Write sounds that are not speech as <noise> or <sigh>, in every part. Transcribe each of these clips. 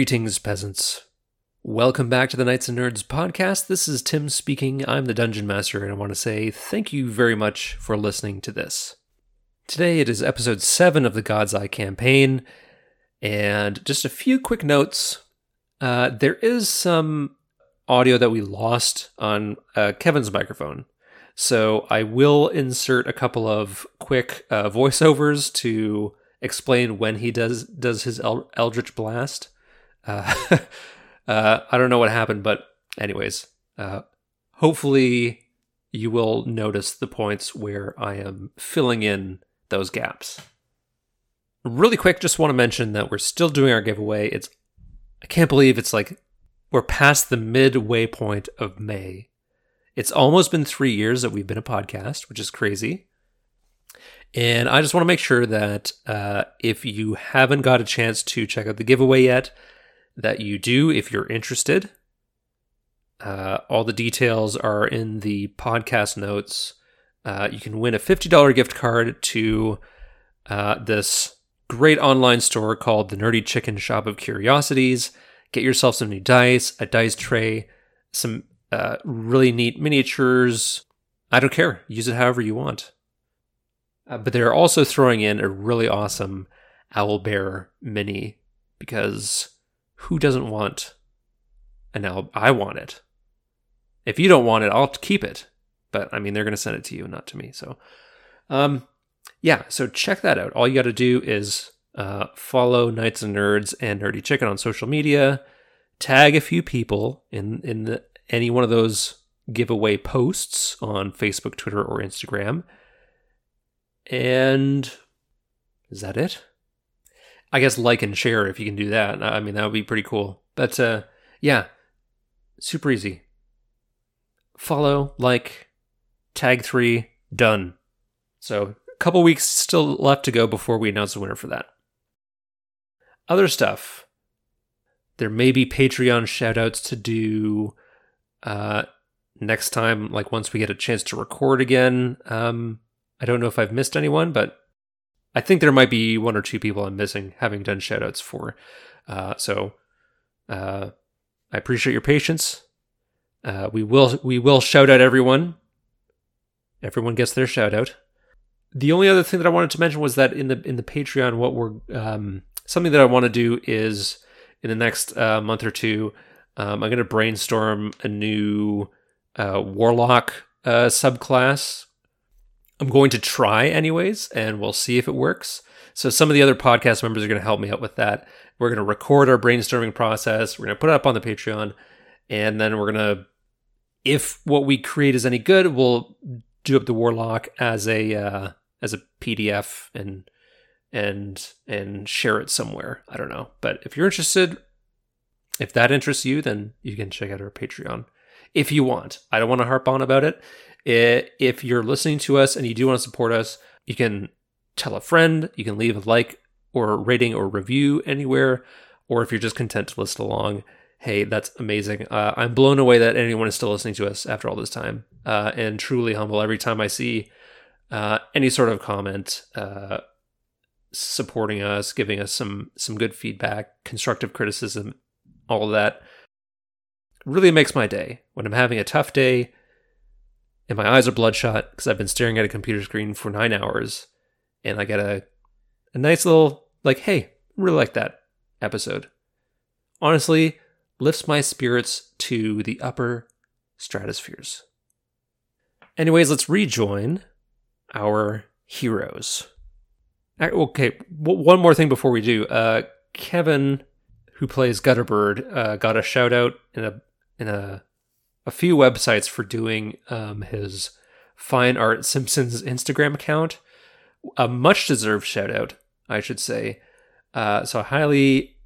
Greetings, peasants. Welcome back to the Knights and Nerds podcast. This is Tim speaking. I'm the Dungeon Master, and I want to say thank you very much for listening to this. Today it is episode 7 of the God's Eye campaign, and just a few quick notes. Uh, there is some audio that we lost on uh, Kevin's microphone. So I will insert a couple of quick uh, voiceovers to explain when he does does his Eldritch Blast. Uh, <laughs> uh, I don't know what happened, but anyways, uh, hopefully you will notice the points where I am filling in those gaps. Really quick, just want to mention that we're still doing our giveaway. It's I can't believe it's like we're past the midway point of May. It's almost been three years that we've been a podcast, which is crazy. And I just want to make sure that uh, if you haven't got a chance to check out the giveaway yet, that you do if you're interested. Uh, all the details are in the podcast notes. Uh, you can win a $50 gift card to uh, this great online store called the Nerdy Chicken Shop of Curiosities. Get yourself some new dice, a dice tray, some uh, really neat miniatures. I don't care. Use it however you want. Uh, but they're also throwing in a really awesome Owl Bear mini because who doesn't want an owl? I want it. If you don't want it, I'll keep it. But I mean, they're going to send it to you, not to me. So, um, yeah. So check that out. All you got to do is uh, follow Knights and Nerds and Nerdy Chicken on social media. Tag a few people in in the, any one of those giveaway posts on Facebook, Twitter, or Instagram. And is that it? I guess like and share if you can do that. I mean, that would be pretty cool. But uh, yeah, super easy. Follow, like, tag three, done. So a couple weeks still left to go before we announce the winner for that. Other stuff. There may be Patreon shoutouts to do uh, next time, like once we get a chance to record again. Um, I don't know if I've missed anyone, but I think there might be one or two people I'm missing having done shoutouts for. Uh, so uh, I appreciate your patience. Uh, we will we will shout out everyone. Everyone gets their shout out. The only other thing that I wanted to mention was that in the in the Patreon, what we're um, something that I want to do is in the next uh, month or two, um, I'm going to brainstorm a new uh, warlock uh, subclass I'm going to try anyways, and we'll see if it works. So some of the other podcast members are going to help me out with that. We're going to record our brainstorming process. We're going to put it up on the Patreon, and then we're going to, if what we create is any good, we'll do up the Warlock as a uh, as a PDF and and and share it somewhere. I don't know, but if you're interested, if that interests you, then you can check out our Patreon if you want. I don't want to harp on about it. If you're listening to us and you do want to support us, you can tell a friend, you can leave a like or rating or review anywhere, or if you're just content to listen along, hey, that's amazing. Uh, I'm blown away that anyone is still listening to us after all this time, uh, and truly humble every time I see uh, any sort of comment uh, supporting us, giving us some some good feedback, constructive criticism, all of that. Really makes my day when I'm having a tough day and my eyes are bloodshot because I've been staring at a computer screen for nine hours, and I get a a nice little like, hey, really like that episode. Honestly, lifts my spirits to the upper stratospheres. Anyways, let's rejoin our heroes. Okay, one more thing before we do. Uh, Kevin, who plays Gutterbird, uh, got a shout out in a in a a few websites for doing um, his fine art Simpsons Instagram account. A much deserved shout out, I should say. Uh, so I highly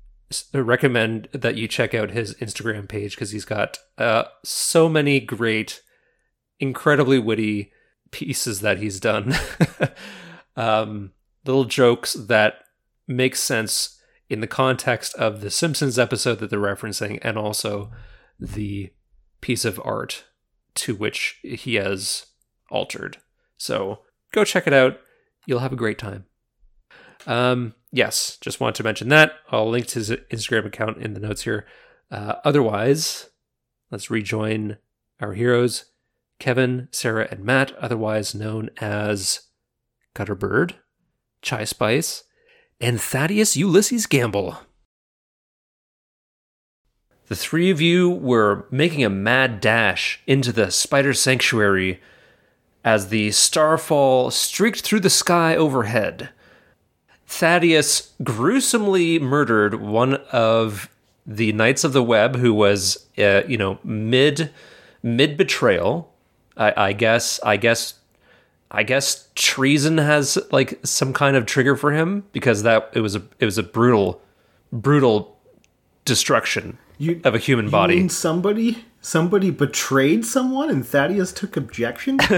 recommend that you check out his Instagram page because he's got uh, so many great, incredibly witty pieces that he's done. <laughs> um, little jokes that make sense in the context of the Simpsons episode that they're referencing and also the piece of art to which he has altered. So go check it out. You'll have a great time. Um, yes, just want to mention that. I'll link to his Instagram account in the notes here. Uh, otherwise, let's rejoin our heroes, Kevin, Sarah, and Matt, otherwise known as Gutterbird, Chai Spice, and Thaddeus Ulysses Gamble. The three of you were making a mad dash into the spider sanctuary as the starfall streaked through the sky overhead. Thaddeus gruesomely murdered one of the Knights of the Web, who was, uh, you know, mid mid betrayal. I, I guess. I guess. I guess treason has like some kind of trigger for him because that it was a it was a brutal, brutal destruction You, of a human you body. mean somebody somebody betrayed someone and Thaddeus took objection? <laughs>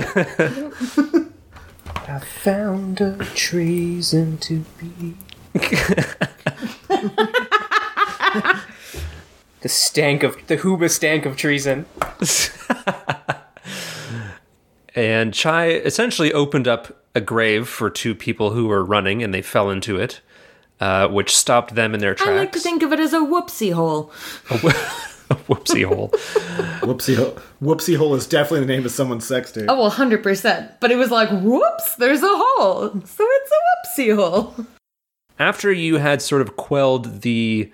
I found a treason to be. <laughs> the stank of the Huba stank of treason. <laughs> And Chai essentially opened up a grave for two people who were running and they fell into it, uh, which stopped them in their tracks. I like to think of it as a whoopsie hole. <laughs> a <laughs> whoopsie hole. Whoopsie hole. Whoopsie hole is definitely the name of someone's sex tape. Oh, well, 100%. But it was like, whoops, there's a hole. So it's a whoopsie hole. After you had sort of quelled the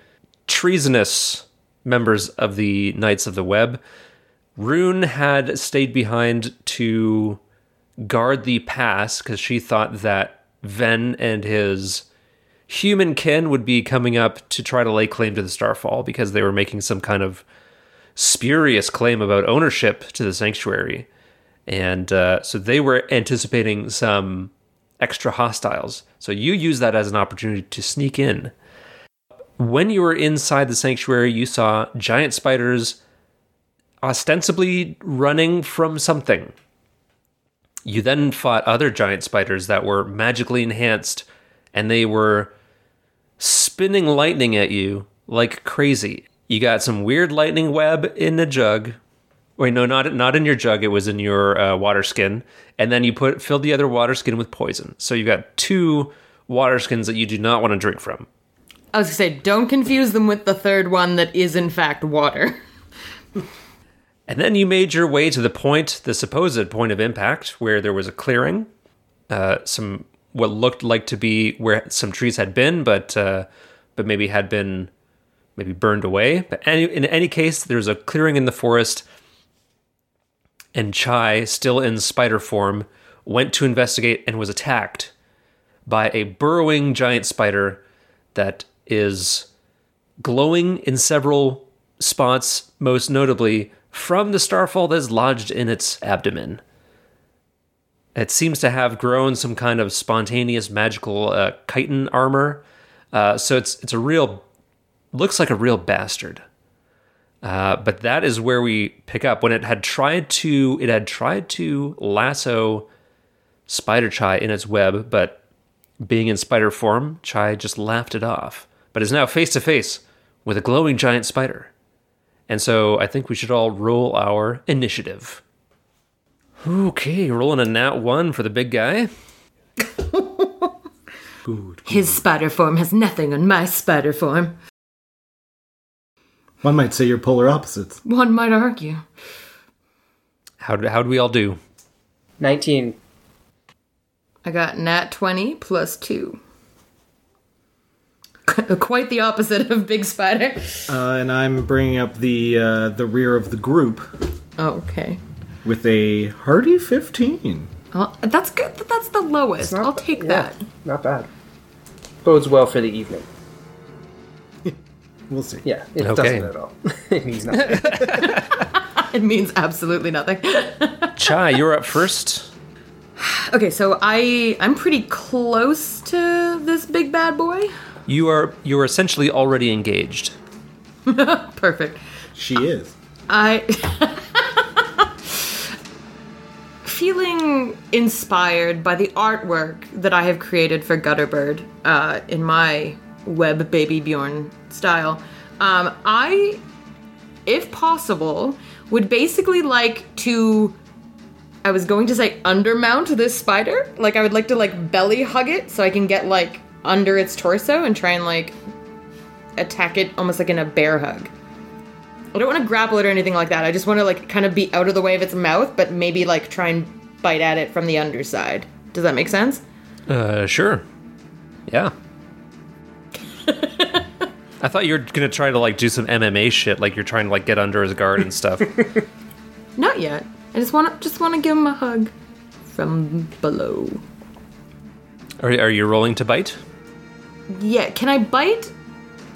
treasonous members of the Knights of the Web, Rune had stayed behind to guard the pass because she thought that Ven and his human kin would be coming up to try to lay claim to the Starfall because they were making some kind of spurious claim about ownership to the sanctuary. And uh, so they were anticipating some extra hostiles. So you use that as an opportunity to sneak in. When you were inside the sanctuary, you saw giant spiders ostensibly running from something. You then fought other giant spiders that were magically enhanced, and they were spinning lightning at you like crazy. You got some weird lightning web in the jug. Wait, no, not not in your jug. It was in your uh, water skin, and then you put filled the other water skin with poison. So you got two water skins that you do not want to drink from. I was gonna say, don't confuse them with the third one that is in fact water. <laughs> And then you made your way to the point, the supposed point of impact, where there was a clearing, uh, some what looked like to be where some trees had been, but uh, but maybe had been maybe burned away. But any, in any case, there's a clearing in the forest, and Chai, still in spider form, went to investigate and was attacked by a burrowing giant spider that is glowing in several spots, most notably from the starfall that is lodged in its abdomen. It seems to have grown some kind of spontaneous magical uh, chitin armor, uh, so it's it's a real looks like a real bastard. Uh, but that is where we pick up when it had tried to it had tried to lasso Spider Chai in its web, but being in spider form, Chai just laughed it off. But is now face to face with a glowing giant spider. And so I think we should all roll our initiative. Okay, rolling a nat one for the big guy. <laughs> His spider form has nothing on my spider form. One might say you're polar opposites. One might argue. How do, how do we all do? 19. I got nat 20 plus 2. Quite the opposite of Big Spider. Uh, and I'm bringing up the uh, the rear of the group Oh, okay. With a hearty 15. Well, that's good. That's the lowest. not I'll ba- take yeah. that. Not bad. Bodes well for the evening. <laughs> We'll see. Yeah, it Okay. doesn't at all. <laughs> it means nothing. <laughs> It means absolutely nothing. Chai, you're up first. okay, so I I'm pretty close to this big bad boy. You are you are essentially already engaged. Perfect. She is. I feeling inspired by the artwork that I have created for Gutterbird uh, in my web baby Bjorn style. Um, I, if possible, would basically like to. I was going to say undermount this spider. Like I would like to like belly hug it so I can get like under its torso and try and like attack it almost like in a bear hug. I don't want to grapple it or anything like that. I just want to like kind of be out of the way of its mouth, but maybe like try and bite at it from the underside. Does that make sense? Uh, sure. Yeah. <laughs> I thought you were gonna try to like do some MMA shit, like you're trying to like get under his guard and stuff. <laughs> Not yet. I just want to just want to give him a hug from below. are, are you rolling to bite? Yeah, can I bite?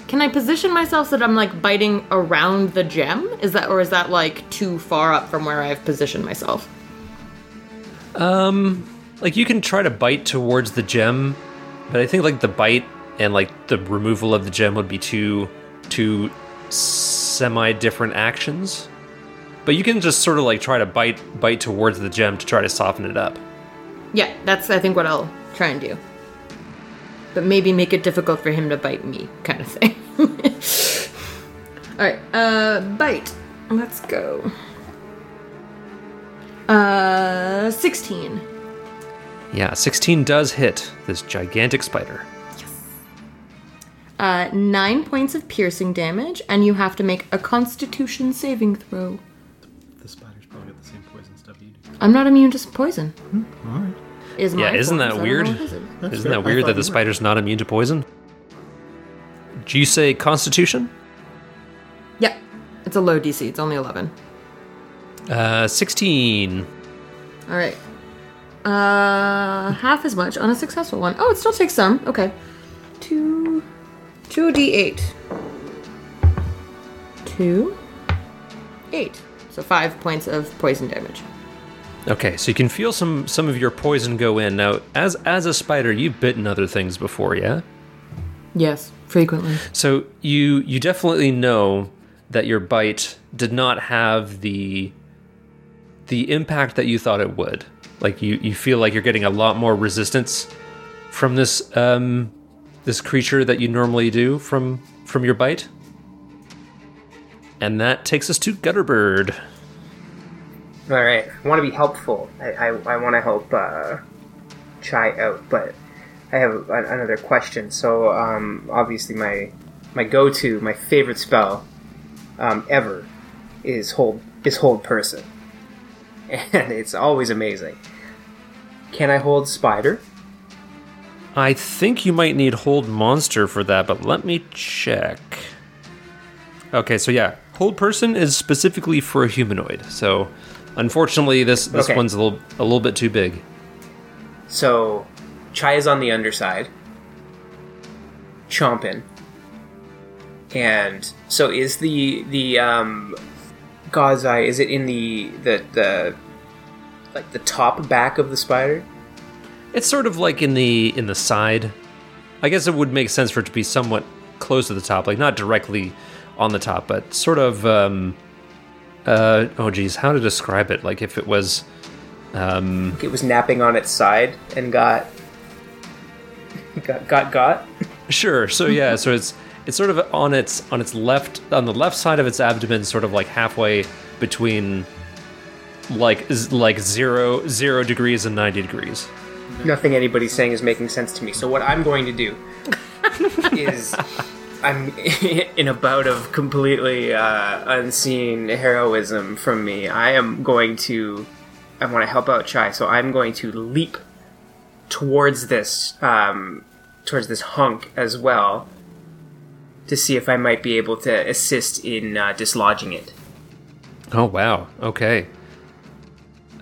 Can I position myself so that I'm like biting around the gem? Is that or is that like too far up from where I've positioned myself? Um like you can try to bite towards the gem, but I think like the bite and like the removal of the gem would be two two semi different actions. But you can just sort of like try to bite bite towards the gem to try to soften it up. Yeah, that's I think what I'll try and do. But maybe make it difficult for him to bite me, kind of thing. <laughs> All right, uh, bite. Let's go. Uh, sixteen. Yeah, 16 does hit this gigantic spider. Uh, nine points of piercing damage, and you have to make a Constitution saving throw. The spiders probably got the same poison stuff you do. I'm not immune to poison. All right. Is Yeah, my isn't form, that so I don't weird? Know what his is. That's Isn't fair. that weird that the spider's not immune to poison? Do you say Constitution? Yeah, it's a low DC. It's only 11. Uh, 16. All right. Uh, half as much on a successful one. Oh, it still takes some. Okay. Two, two d8. Two, eight. So five points of poison damage. Okay, so you can feel some some of your poison go in. Now, as as a spider, you've bitten other things before, yeah? Yes, frequently. So you you definitely know that your bite did not have the the impact that you thought it would. Like you you feel like you're getting a lot more resistance from this um this creature that you normally do from from your bite. And that takes us to Gutterbird. All right, I want to be helpful. I, I, I want to help uh, Chai out, but I have an, another question. So, um, obviously, my my go-to, my favorite spell um, ever is hold is hold person, <laughs> and it's always amazing. Can I hold spider? I think you might need hold monster for that, but let me check. Okay, so yeah, hold person is specifically for a humanoid. So, unfortunately, this this Okay. one's a little a little bit too big. So, Chai is on the underside, chomping, and so is the the um, God's eye. Is it in the the the like the top back of the spider? It's sort of like in the in the side. I guess it would make sense for it to be somewhat close to the top, like not directly on the top, but sort of. Um, uh, oh, geez, how to describe it? Like if it was. Um, It was napping on its side and got got got got. Sure. So yeah, so it's it's sort of on its on its left on the left side of its abdomen, sort of like halfway between like like zero zero degrees and ninety degrees. Nothing anybody's saying is making sense to me. So what I'm going to do <laughs> is I'm <laughs> in a bout of completely uh, unseen heroism from me. I am going to I want to help out Chai, so I'm going to leap towards this um, towards this hunk as well to see if I might be able to assist in uh, dislodging it. Oh wow. Okay.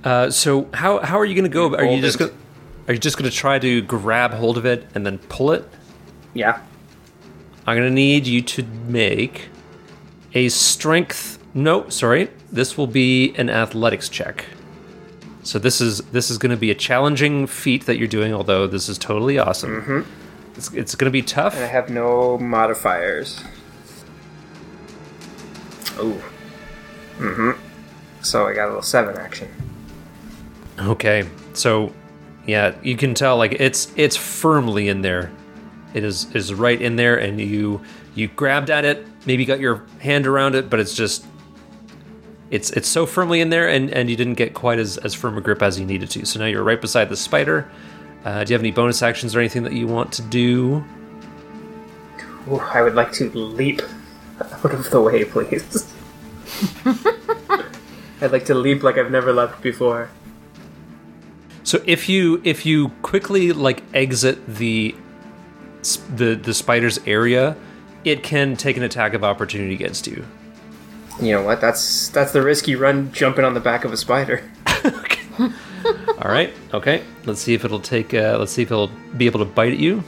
Uh, so how how are you going to go? Are you just Hold going are you just going to try to grab hold of it and then pull it? Yeah. I'm going to need you to make a strength. No, sorry. This will be an athletics check. So this is this is going to be a challenging feat that you're doing. Although this is totally awesome. Mm-hmm. It's, it's going to be tough. And I have no modifiers. Ooh. Mm-hmm. So I got a little seven action. Okay, so yeah, you can tell like it's it's firmly in there. It is is right in there, and you you grabbed at it, maybe got your hand around it, but it's just it's it's so firmly in there, and and you didn't get quite as as firm a grip as you needed to. So now you're right beside the spider, Uh, do you have any bonus actions or anything that you want to do? Ooh, I would like to leap out of the way, please. <laughs> I'd like to leap like I've never leapt before. So if you if you quickly like exit the s- the the spider's area, it can take an attack of opportunity against you. You know what? That's that's the risk you run jumping on the back of a spider. <laughs> <laughs> All right. Okay. Let's see if it'll take. Uh, let's see if it'll be able to bite at you.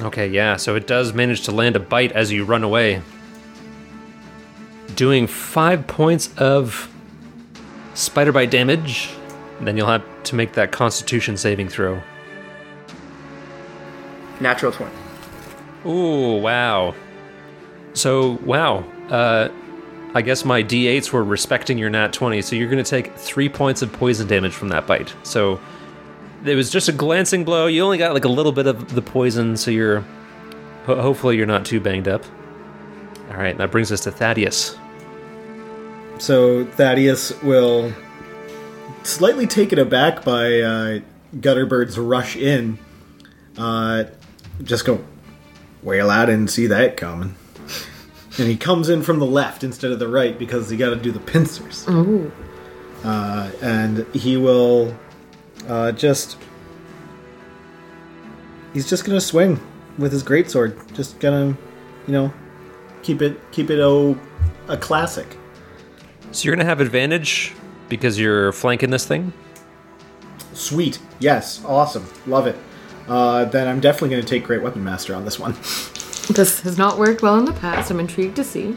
Okay. Yeah. So it does manage to land a bite as you run away, doing five points of spider bite damage. Then you'll have to make that Constitution saving throw. Natural 20. Ooh, wow. So, wow. Uh, I guess my d8s were respecting your nat 20, so you're going to take three points of poison damage from that bite. So, it was just a glancing blow. You only got like a little bit of the poison, so you're. Ho- hopefully, you're not too banged up. All right, that brings us to Thaddeus. So Thaddeus will slightly taken aback by uh, Gutterbird's rush in. Uh, just go, well, I didn't see that coming. And he comes in from the left instead of the right because he got to do the pincers. Uh, and he will uh, just. He's just gonna swing with his greatsword. Just gonna, you know, keep it keep it oh, a classic. So, you're going to have advantage because you're flanking this thing. Sweet. Yes. Awesome. Love it. Uh, then I'm definitely going to take Great Weapon Master on this one. This has not worked well in the past. I'm intrigued to see.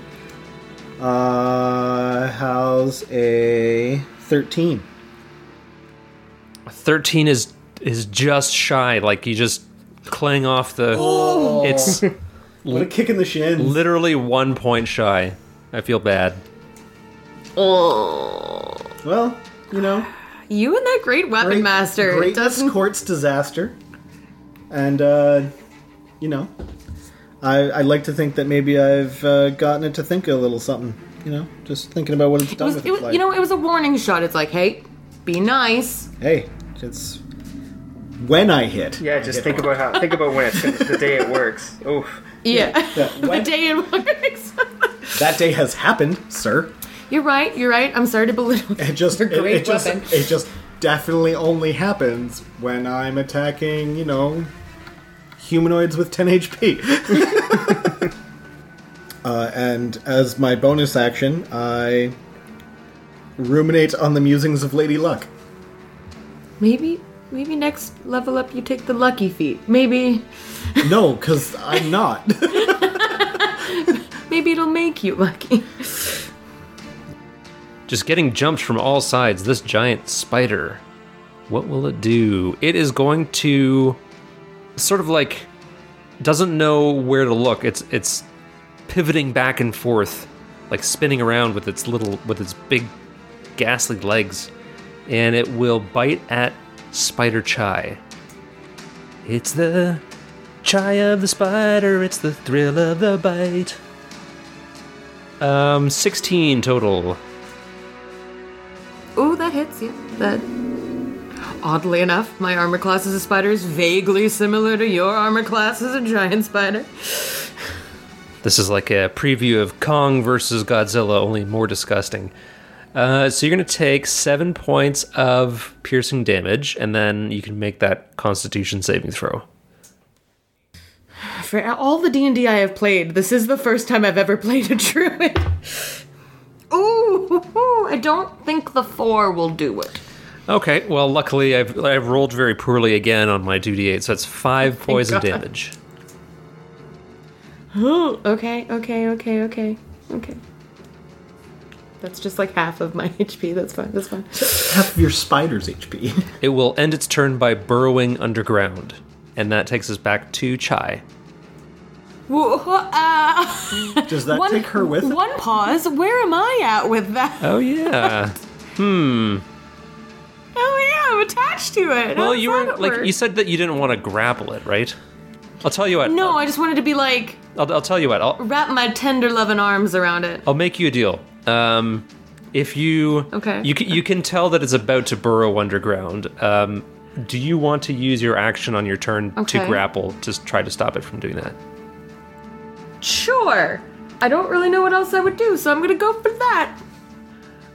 Uh, how's a 13? 13 is is just shy. Like, you just clang off the. It's <laughs> What a kick in the shins. literally one point shy. I feel bad. Oh. well, you know, You and that great weapon great, master. It greatness doesn't. courts disaster. And, uh, you know, I, I like to think that maybe I've uh, gotten it to think a little something. You know, just thinking about what it's It done was, with it its was, you know, it was a warning shot. It's like, hey, be nice. hey, it's when I hit. Yeah, just think about how think about when it's the day it works. <laughs> Oof. Yeah. Yeah, <laughs> the day it works. <laughs> That day has happened, sir. you're right. You're right. I'm sorry to belittle It just your it, great it just weapon. it just definitely only happens when I'm attacking, you know, humanoids with 10 HP. <laughs> uh, and as my bonus action, I ruminate on the musings of Lady Luck. Maybe, maybe next level up you take the lucky feat. Maybe, <laughs> No, because I'm not. <laughs> maybe it'll make you lucky. Just getting jumped from all sides. This giant spider. What will it do? It is going to sort of like doesn't know where to look. It's it's pivoting back and forth, like spinning around with its little with its big ghastly legs. And it will bite at Spider Chai. It's the chai of the spider, it's the thrill of the bite. Um 16 total. Oh, that hits you. That. Oddly enough, my armor class as a spider is vaguely similar to your armor class as a giant spider. This is like a preview of Kong versus Godzilla, only more disgusting. Uh, so you're going to take seven points of piercing damage, and then you can make that Constitution saving throw. For all the D&D I have played, this is the first time I've ever <laughs> played a druid. Ooh, I don't think the four will do it. Okay, well, luckily I've I've rolled very poorly again on my 2d8, so that's five poison God. damage. Ooh, okay, okay, okay, okay, okay. That's just like half of my <laughs> HP. That's fine. That's fine. Half of your spider's HP. <laughs> It will end its turn by burrowing underground, and that takes us back to Chai. Whoa, uh, Does that take her with? One pause. Where am I at with that? Oh yeah. <laughs> hmm. Oh yeah, I'm attached to it. Well, does you were like work? you said that you didn't want to grapple it, right? I'll tell you what. No, I'll, I just wanted to be like I'll, I'll tell you what. I'll, wrap my tender loving arms around it. I'll make you a deal. Um, if you Okay. you can, you can tell that it's about to burrow underground. Um, do you want to use your action on your turn Okay. to grapple to try to stop it from doing that? Sure. I don't really know what else I would do, so I'm gonna go for that.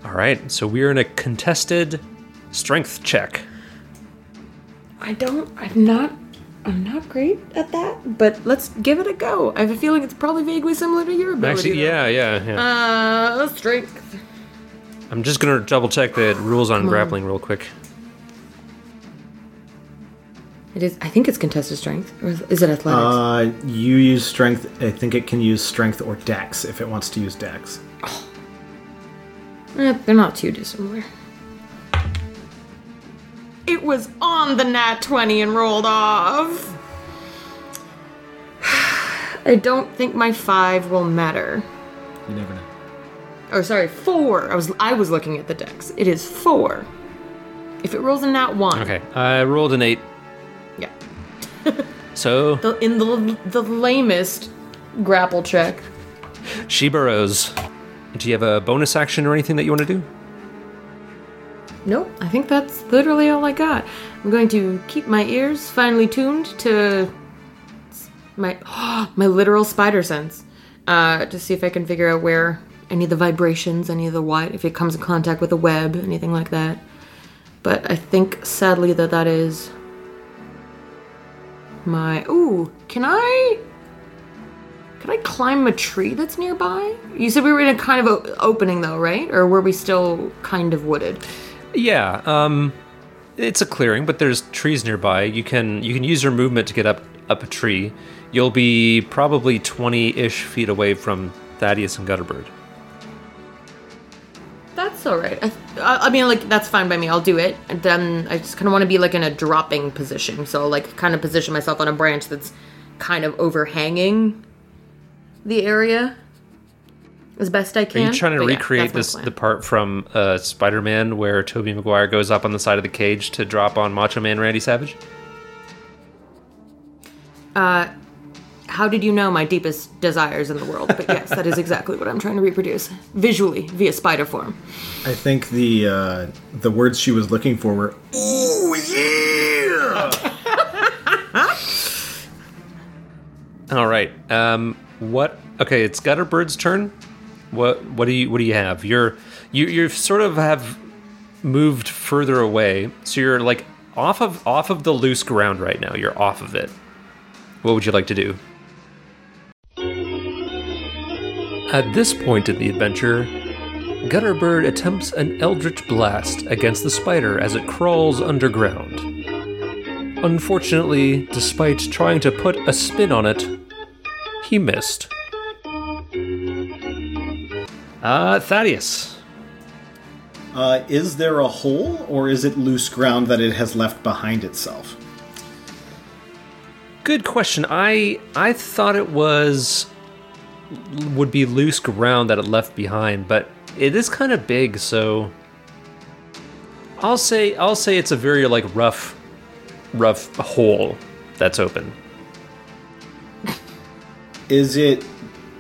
All right, so we're in a contested strength check. I don't. I'm not. I'm not great at that, but let's give it a go. I have a feeling it's probably vaguely similar to your ability. Actually, yeah, yeah, yeah. Uh, strength. I'm just gonna double check the rules on grappling real quick. It is. I think it's contested strength, or is is it athletics? Uh, you use strength. I think it can use strength or dex if it wants to use dex. Eh, they're not too dissimilar. It was on the nat 20 and rolled off. <sighs> I don't think my five will matter. You never know. Oh, sorry, four. I was I was looking at the dex. It is four. If it rolls a nat one, Okay, I rolled an eight, yeah. <laughs> so The, in the the lamest grapple check, she burrows. Do you have a bonus action or anything that you want to do? Nope, I think that's literally all I got. I'm going to keep my ears finely tuned to my <gasps> my literal spider sense uh, to see if I can figure out where any of the vibrations, any of the white, if it comes in contact with a web, anything like that. But I think sadly that that is my. Ooh, can I? Can I climb a tree that's nearby? You said we were in a kind of opening though, right? Or were we still kind of wooded? Yeah, um, it's a clearing, but there's trees nearby. You can you can use your movement to get up up a tree. You'll be probably twenty ish feet away from Thaddeus and Gutterbird. That's all right. I, I I mean, like that's fine by me. I'll do it. And then I just kind of want to be like in a dropping position, so like kind of position myself on a branch that's kind of overhanging the area as best I can. Are you trying to But recreate that's my this plan. the part from uh, Spider-Man where Tobey Maguire goes up on the side of the cage to drop on Macho Man Randy Savage? How did you know my deepest desires in the world? But yes, that is exactly what I'm trying to reproduce visually via spider form. I think the uh, the words she was looking for were "Ooh yeah." <laughs> All right. Um, what? Okay, it's Gutterbird's turn. What? What do you? What do you have? You're you you sort of have moved further away, so you're like off of off of the loose ground right now. You're off of it. What would you like to do? At this point in the adventure, Gutterbird attempts an eldritch blast against the spider as it crawls underground. Unfortunately, despite trying to put a spin on it, he missed. Uh, Thaddeus. Uh, is there a hole, or is it loose ground that it has left behind itself? Good question. I I thought it was would be loose ground that it left behind, but it is kind of big, so I'll say I'll say it's a very like rough rough hole that's open. Is it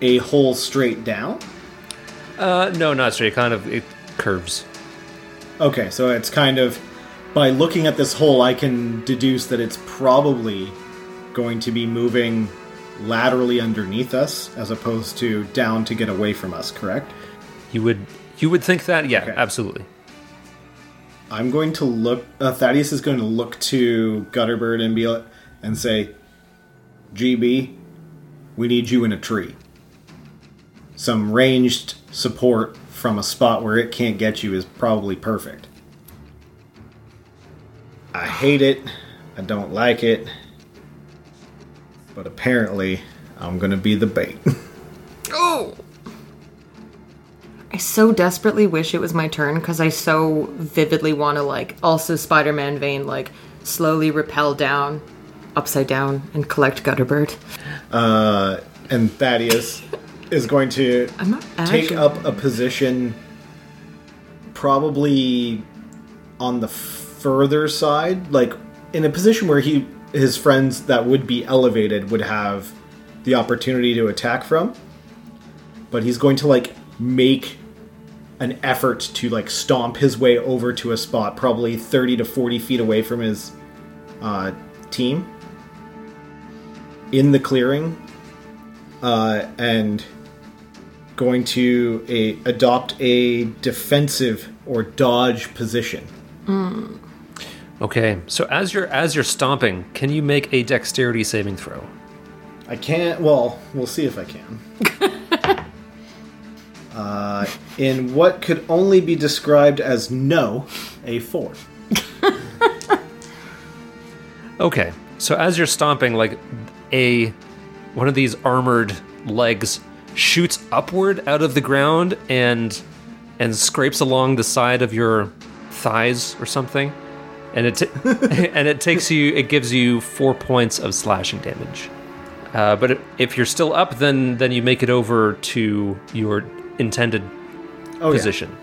a hole straight down? Uh no, not straight, kind of it curves. Okay, so it's kind of by looking at this hole, I can deduce that it's probably going to be moving laterally underneath us as opposed to down to get away from us, correct? You would you would think that? Yeah, Okay. absolutely. I'm going to look. Uh, Thaddeus is going to look to Gutterbird and be like- and say, "GB, we need you in a tree. Some ranged support from a spot where it can't get you is probably perfect. I hate it. I don't like it. But apparently, I'm going to be the bait." <laughs> Oh! I so desperately wish it was my turn because I so vividly want to, like, also Spider Man vein, like, slowly rappel down, upside down, and collect Gutterbird. uh, and Thaddeus is going to take up a position probably on the further side like in a position where he his friends that would be elevated would have the opportunity to attack from. But he's going to like make an effort to like stomp his way over to a spot probably 30 to 40 feet away from his uh, team in the clearing uh, and going to a, adopt a defensive or dodge position. Okay, so as you're as you're stomping, can you make a dexterity saving throw? I can't. Well, we'll see if I can. <laughs> uh, in what could only be described as no, a four. <laughs> Okay, so as you're stomping, like a one of these armored legs shoots upward out of the ground and and scrapes along the side of your thighs or something, and it t- <laughs> and it takes you it gives you four points of slashing damage. Uh, but if you're still up, then then you make it over to your intended Oh, yeah. position.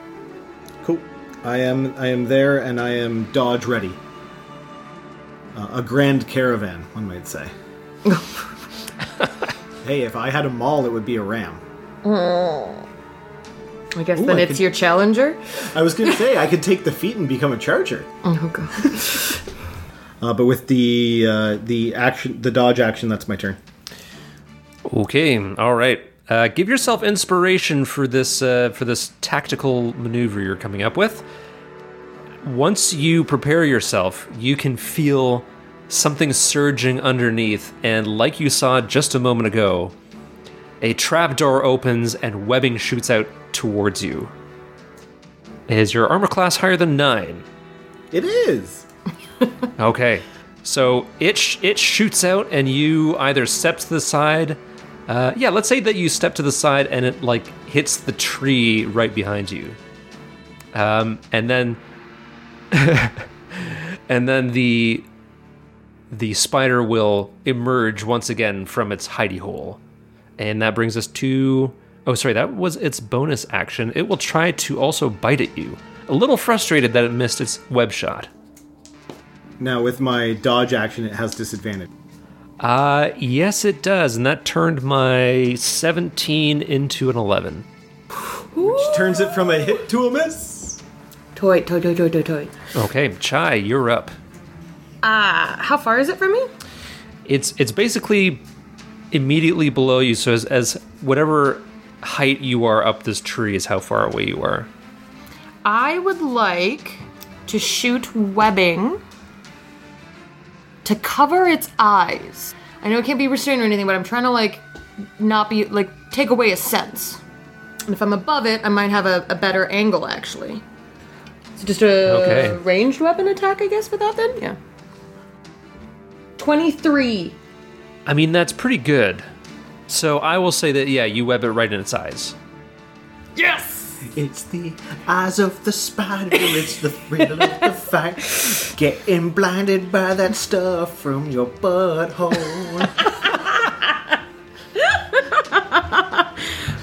Cool. I am. I am there, and I am dodge ready. Uh, a grand caravan, one might say. <laughs> hey, if I had a maul, it would be a ram. I guess Ooh, then I it's could- your challenger. I was gonna say I could take the feat and become a charger. Oh god. <laughs> Uh, but with the uh, the action, the dodge action, that's my turn. Okay, all right. Uh, give yourself inspiration for this uh, for this tactical maneuver you're coming up with. Once you prepare yourself, you can feel something surging underneath, and like you saw just a moment ago, a trapdoor opens and webbing shoots out towards you. Is your armor class higher than nine? It is. <laughs> Okay, so it sh- it shoots out, and you either step to the side. Uh, yeah, let's say that you step to the side, and it like hits the tree right behind you. Um, and then, <laughs> and then the the spider will emerge once again from its hidey hole, and that brings us to. Oh, sorry, that was its bonus action. It will try to also bite at you. A little frustrated that it missed its web shot. Now with my dodge action, it has disadvantage. Uh, yes, it does, and that turned my 17 into an 11. Which turns it from a hit to a miss. Toy, toy, toy, toy, toy, toy. Okay, Chai, you're up. Uh, how far is it from me? It's it's basically immediately below you, so as, as whatever height you are up this tree is how far away you are. I would like to shoot webbing to cover its eyes. I know it can't be restrained or anything, but I'm trying to like not be like take away a sense. And if I'm above it, I might have a, a better angle actually. So just a Okay. ranged weapon attack, I guess, for that then? Yeah. 23. I mean, that's pretty good. So I will say that, yeah, you web it right in its eyes. Yes! It's the eyes of the spider. It's the thrill of the fight. Getting blinded by that stuff from your butthole. <laughs>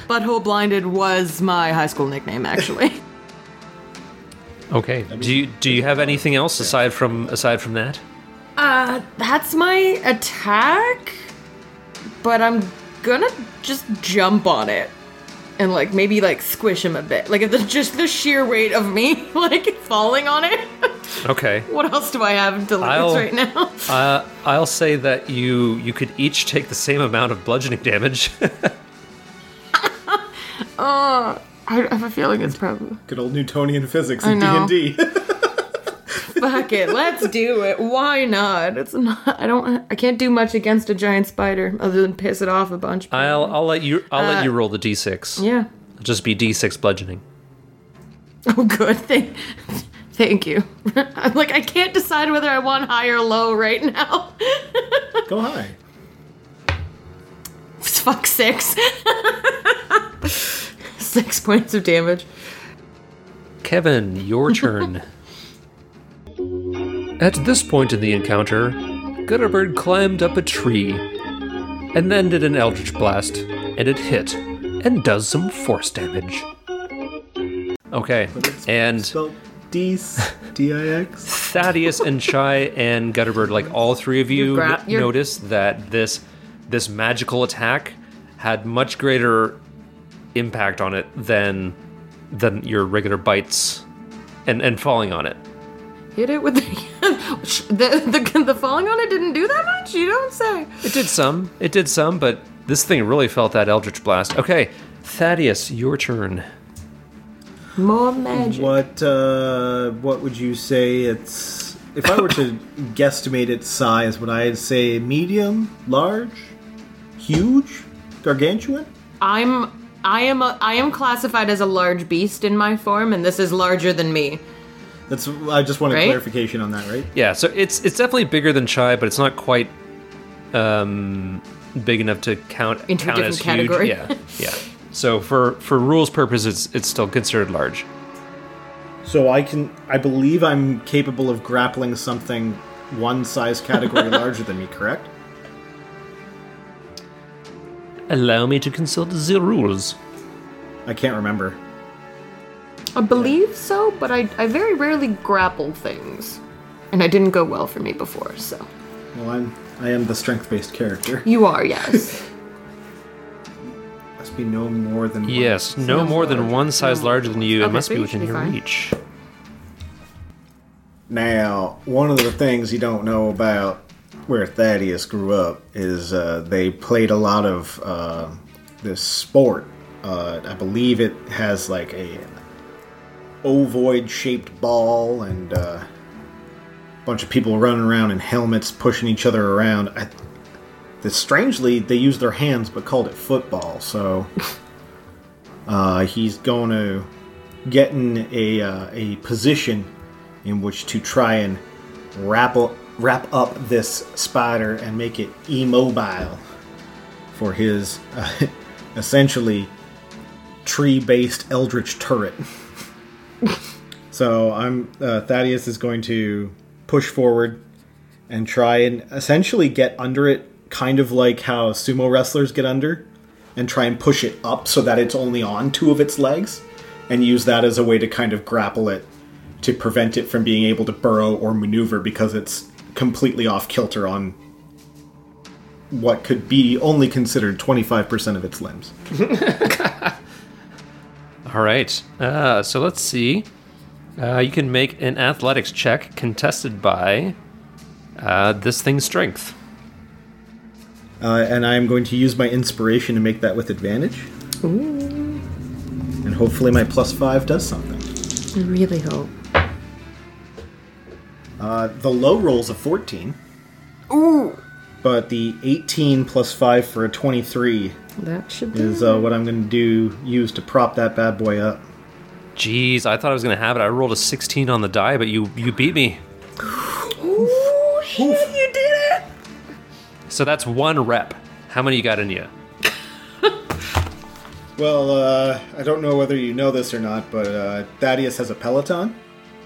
Butthole Blinded was my high school nickname, actually. Okay. Do you do you have anything else aside from aside from that? Uh, that's my attack, but I'm gonna just jump on it and like maybe like squish him a bit. Like the just the sheer weight of me <laughs> like falling on it. <laughs> Okay. what else do I have to lose I'll- right now? <laughs> Uh, I'll say that you you could each take the same amount of bludgeoning damage. Oh, I have a feeling it's probably Good old Newtonian physics in. D&D. Fuck it. Let's do it. Why not? It's not. I don't. I can't do much against a giant spider other than piss it off a bunch. I'll I'll let you I'll Uh, let you roll the d6. yeah. It'll just be d6 bludgeoning. Oh, good. <laughs> Thank, thank you. I'm <laughs> like, I can't decide whether I want high or low right now. <laughs> Go high. Fuck six. six points of damage. Kevin, your turn. At this point in the encounter, Gutterbird climbed up a tree and then did an Eldritch Blast, and it hit and does some force damage. Okay, and Spelled D D I X. <laughs> Thaddeus and Chai and Gutterbird, like all three of you, You're gra- n- you're- noticed that this this magical attack had much greater impact on it than than your regular bites and and falling on it. Hit it with the. Sh- The, the the falling on it didn't do that much. You don't say. It did some. It did some, but this thing really felt that Eldritch Blast. Okay, Thaddeus, your turn. More magic. What uh, what would you say it's if I were to <coughs> guesstimate its size, would I say medium, large, huge, gargantuan? I'm I am a, I am classified as a large beast in my form, and this is larger than me. That's I just wanted Right? clarification on that, right? Yeah, so it's it's definitely bigger than Chai, but it's not quite um, big enough to count Into a count as different huge. Yeah, yeah. So for for rules purposes, it's still considered large. So I can I believe I'm capable of grappling something one size category <laughs> larger than me, correct? Allow me to consult the rules. I can't remember. I believe so, but I I very rarely grapple things, and it didn't go well for me before. So Well, I'm I am the strength-based character. you are yes. <laughs> Must be no more than one. Yes, no no more than one size larger than you. It must so be within your fine. reach. Now, one of the things you don't know about where Thaddeus grew up is uh, they played a lot of uh, this sport. Uh, I believe it has like a ovoid-shaped ball and uh, a bunch of people running around in helmets, pushing each other around. I, strangely, they used their hands but called it football. So <laughs> uh, he's going to get in a uh, a position in which to try and wrap up, wrap up this spider and make it immobile for his <laughs> essentially tree-based eldritch turret. <laughs> so I'm uh, Thaddeus is going to push forward and try and essentially get under it, kind of like how sumo wrestlers get under, and try and push it up so that it's only on two of its legs, and use that as a way to kind of grapple it to prevent it from being able to burrow or maneuver because it's completely off kilter on what could be only considered 25% of its limbs. <laughs> All right. Uh, so let's see. Uh, you can make an athletics check contested by uh, this thing's strength. Uh, and I'm going to use my inspiration to make that with advantage. And hopefully my plus five does something. I really hope. Uh, the low roll's a 14, Ooh, but the 18 plus 5 for a 23 that should be. is uh, what I'm going to do, use to prop that bad boy up. Jeez, I thought I was gonna have it. I rolled a 16 on the die, but you you beat me. Ooh, shit, you did it! So that's one rep. How many you got in you? <laughs> Well, uh, I don't know whether you know this or not, but uh, Thaddeus has a Peloton.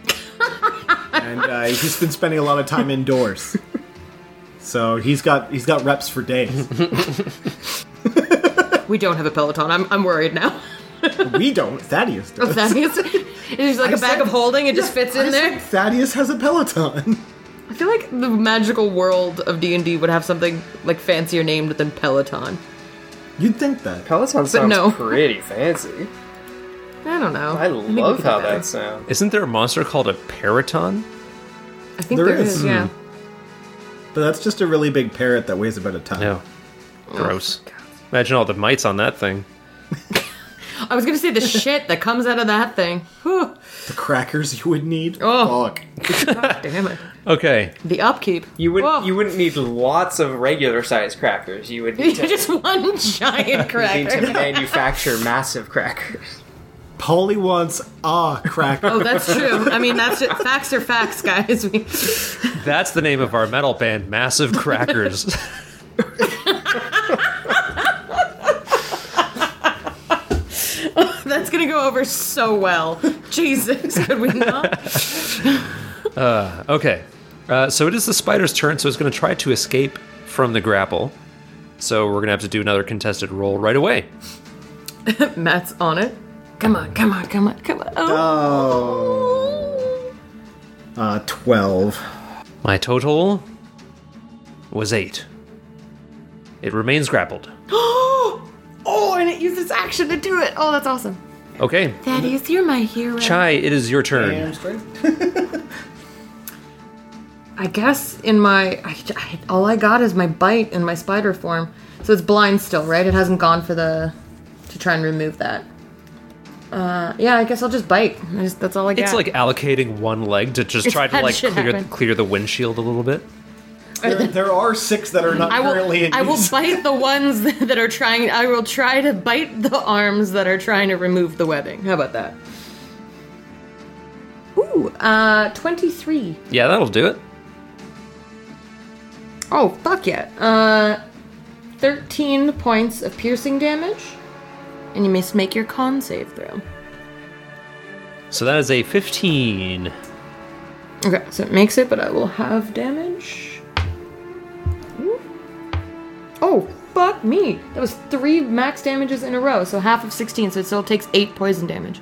<laughs> and uh, he's been spending a lot of time indoors. <laughs> So he's got he's got reps for days. We don't have a Peloton. I'm, I'm worried now. we don't. Thaddeus oh, does. Thaddeus, <laughs> it's like I a bag said- of holding. It just fits in said there. Thaddeus has a Peloton. I feel like the magical world of D and D would have something like fancier named than Peloton. You'd think that. Peloton sounds no. <laughs> pretty fancy. I don't know. I love how better. that sounds. Isn't there a monster called a Peryton? I think There there is. is. Yeah. Hmm. But that's just a really big parrot that weighs about a ton. No. Gross. Oh, Imagine all the mites on that thing. I was gonna say the shit that comes out of that thing. Whew. The crackers you would need. Oh. Fuck. God damn it. Okay. The upkeep. You would Whoa. you wouldn't need lots of regular sized crackers. You would need <laughs> to, just one giant <laughs> you need to manufacture massive crackers. Polly wants a cracker. Oh, that's true. I mean, that's it. Facts are facts, guys. <laughs> That's the name of our metal band, Massive Crackers. That's gonna go over so well. <laughs> Jesus, could we not? <laughs> okay. Uh, so it is the spider's turn, so it's going to try to escape from the grapple. So we're going to have to do another contested roll right away. <laughs> Matt's on it. Come on, come on, come on, come on. Oh. Uh, 12. My total was eight. It remains grappled. <gasps> Oh, and it uses action to do it. Oh, that's awesome. Okay. Thaddeus, you're my hero. Chai, it is your turn. <laughs> I guess in my I, I- all I got is my bite in my spider form, so it's blind still, right? It hasn't gone for the to try and remove that. Uh, yeah, I guess I'll just bite. I just- that's all I got. It's like allocating one leg to just It's try to had like shit clear happen. clear the windshield a little bit. There, there are six that are not I currently will. in I will bite the ones <laughs> that are trying. I will try to bite the arms that are trying to remove the webbing. How about that? Ooh, uh, twenty-three. Yeah, that'll do it. Oh, fuck yeah. Uh, 13 points of piercing damage. And you must make your con save throw. So that is a 15. Okay, so it makes it, but I will have damage. Ooh. Oh, fuck me. That was three max damages in a row, so half of 16, so it still takes 8 poison damage.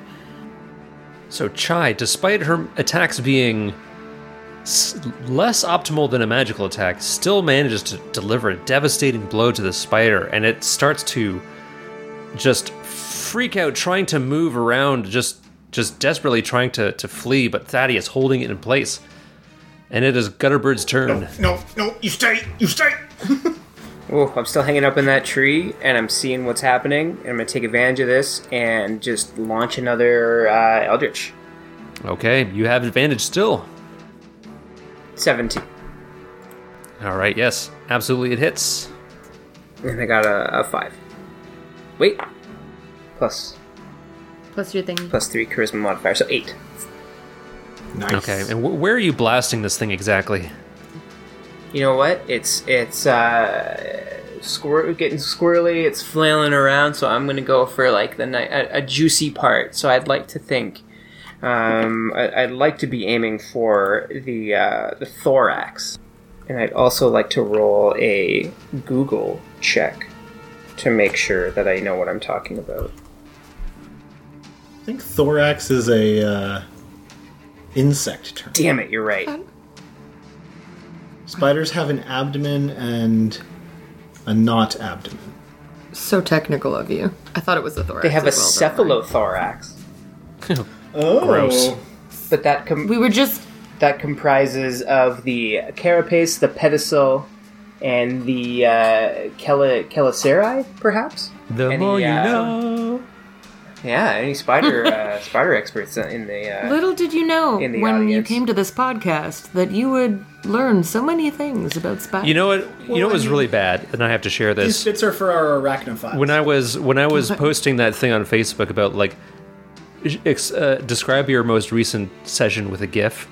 So Chai, despite her attacks being s- less optimal than a magical attack, still manages to deliver a devastating blow to the spider, and it starts to just freak out, trying to move around, just just desperately trying to, to flee, but Thaddeus holding it in place. And it is Gutterbird's turn. No, no, you stay, you stay. <laughs> Oh, I'm still hanging up in that tree, and I'm seeing what's happening, and I'm gonna take advantage of this and just launch another uh, Eldritch. Okay, you have advantage still. 17. All right, yes, absolutely it hits. And I got a, a 5. Wait. Plus, Plus your thing. plus 3 charisma modifier, so 8. Nice. Okay, and wh- where are you blasting this thing exactly? You know what? It's it's uh, squir- getting squirrely. It's flailing around, so I'm gonna go for like the ni- a, a juicy part. So I'd like to think, um, I, I'd like to be aiming for the uh, the thorax, and I'd also like to roll a Google check to make sure that I know what I'm talking about. I think thorax is a uh, insect term. Damn it, you're right. Spiders have an abdomen and a not abdomen. So technical of you. I thought it was the thorax. They have a as well, don't worry. cephalothorax, <laughs> Oh, Gross. but that com- We were just. that comprises of the carapace, the pedicel, and the uh, chela- chelicerae, perhaps. The Any, more you uh, know. Yeah, any spider <laughs> uh, spider experts in the. Uh, Little did you know in the when you came to this podcast that you would learn so many things about spiders. You know what? you know what was really bad, and I have to share these this. bits are for our arachnophiles. When I was when I was posting that thing on Facebook about like ex- uh, describe your most recent session with a GIF,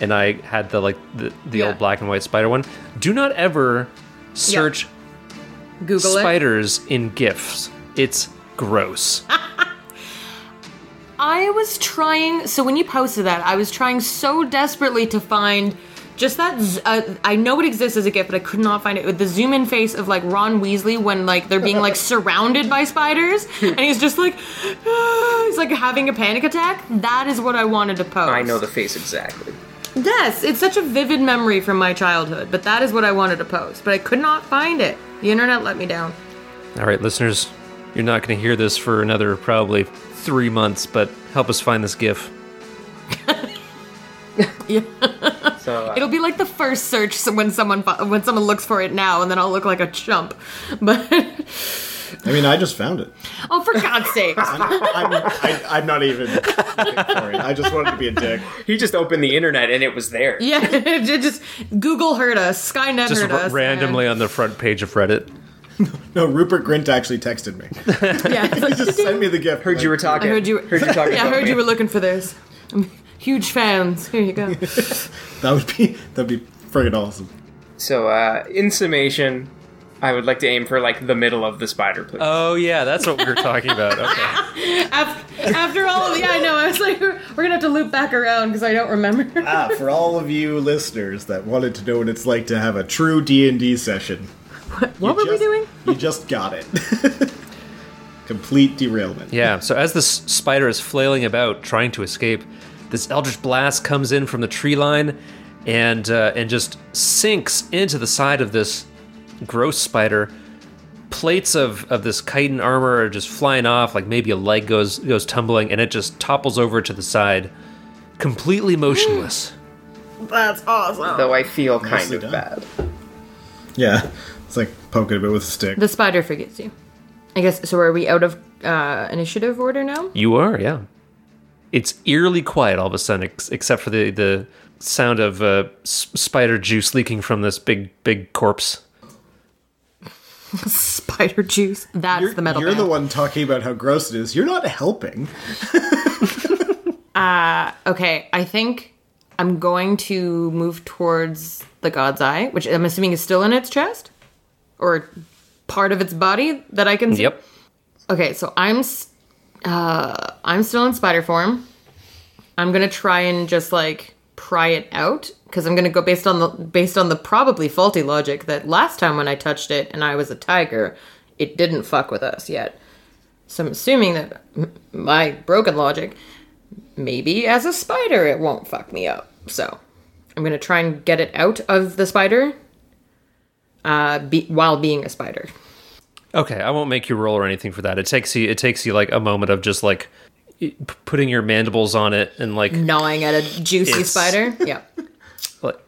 and I had the like the, the Yeah. old black and white spider one. Do not ever search Google it. spiders in GIFs. It's gross. <laughs> I was trying. So when you posted that, I was trying so desperately to find just that. z- Uh, I know it exists as a gift, but I could not find it with the zoom in face of like Ron Weasley when like they're being like <laughs> surrounded by spiders, and he's just like "Ah," <sighs> he's like having a panic attack. That is what I wanted to post. I know the face exactly. Yes, it's such a vivid memory from my childhood, but that is what I wanted to post, but I could not find it. The internet let me down. All right, listeners, you're not going to hear this for another probably three months, but help us find this GIF. <laughs> So uh, It'll be like the first search when someone when someone looks for it now, and then I'll look like a chump. <laughs> But I mean, I just found it. oh, for God's sake! <laughs> I'm, I, I'm not even looking. I just wanted to be a dick. he just opened the internet and it was there. Yeah, just Google heard us, Skynet Just heard r- us, randomly on the front page of Reddit. <laughs> No, Rupert Grint actually texted me. and- <laughs> yeah, <laughs> He just sent me the gift. Heard you were talking. I heard you. Heard you talking. yeah, I heard me. you were looking for this. I'm huge fans. Here you go. That would be that'd be friggin' awesome. So, uh, in summation, I would like to aim for like the middle of the spider, please. Oh yeah, that's what we were talking about. Okay. After, after all of yeah, I know. I was like, we're gonna have to loop back around because I don't remember. Ah, for all of you listeners that wanted to know what it's like to have a true D and D session, what were we doing? You just got it. <laughs> Complete derailment. Yeah, so as this spider is flailing about trying to escape, this eldritch blast comes in from the tree line and uh, and just sinks into the side of this gross spider. Plates of, of this chitin armor are just flying off, like maybe a leg goes goes tumbling, and it just topples over to the side, completely motionless. <gasps> That's awesome. Though I feel kind Nicely of done. bad. Yeah, it's like poking a bit with a stick. The spider forgets you. I guess. So are we out of uh, initiative order now? You are, yeah. It's eerily quiet all of a sudden, ex- except for the the sound of uh, s- spider juice leaking from this big big corpse. <laughs> Spider juice. That's You're, the metal. you're band. the one talking about how gross it is. You're not helping. <laughs> Okay, I think I'm going to move towards the God's Eye, which I'm assuming is still in its chest, or part of its body that I can see. Yep. Okay, so I'm uh, I'm still in spider form. I'm gonna try and just like pry it out because I'm gonna go based on the based on the probably faulty logic that last time when I touched it and I was a tiger, it didn't fuck with us yet. So I'm assuming that my broken logic, maybe as a spider it won't fuck me up. So I'm gonna try and get it out of the spider, uh, be- while being a spider. Okay, I won't make you roll or anything for that. It takes you it takes you like a moment of just like p- putting your mandibles on it and like gnawing at a juicy spider. <laughs> Yeah.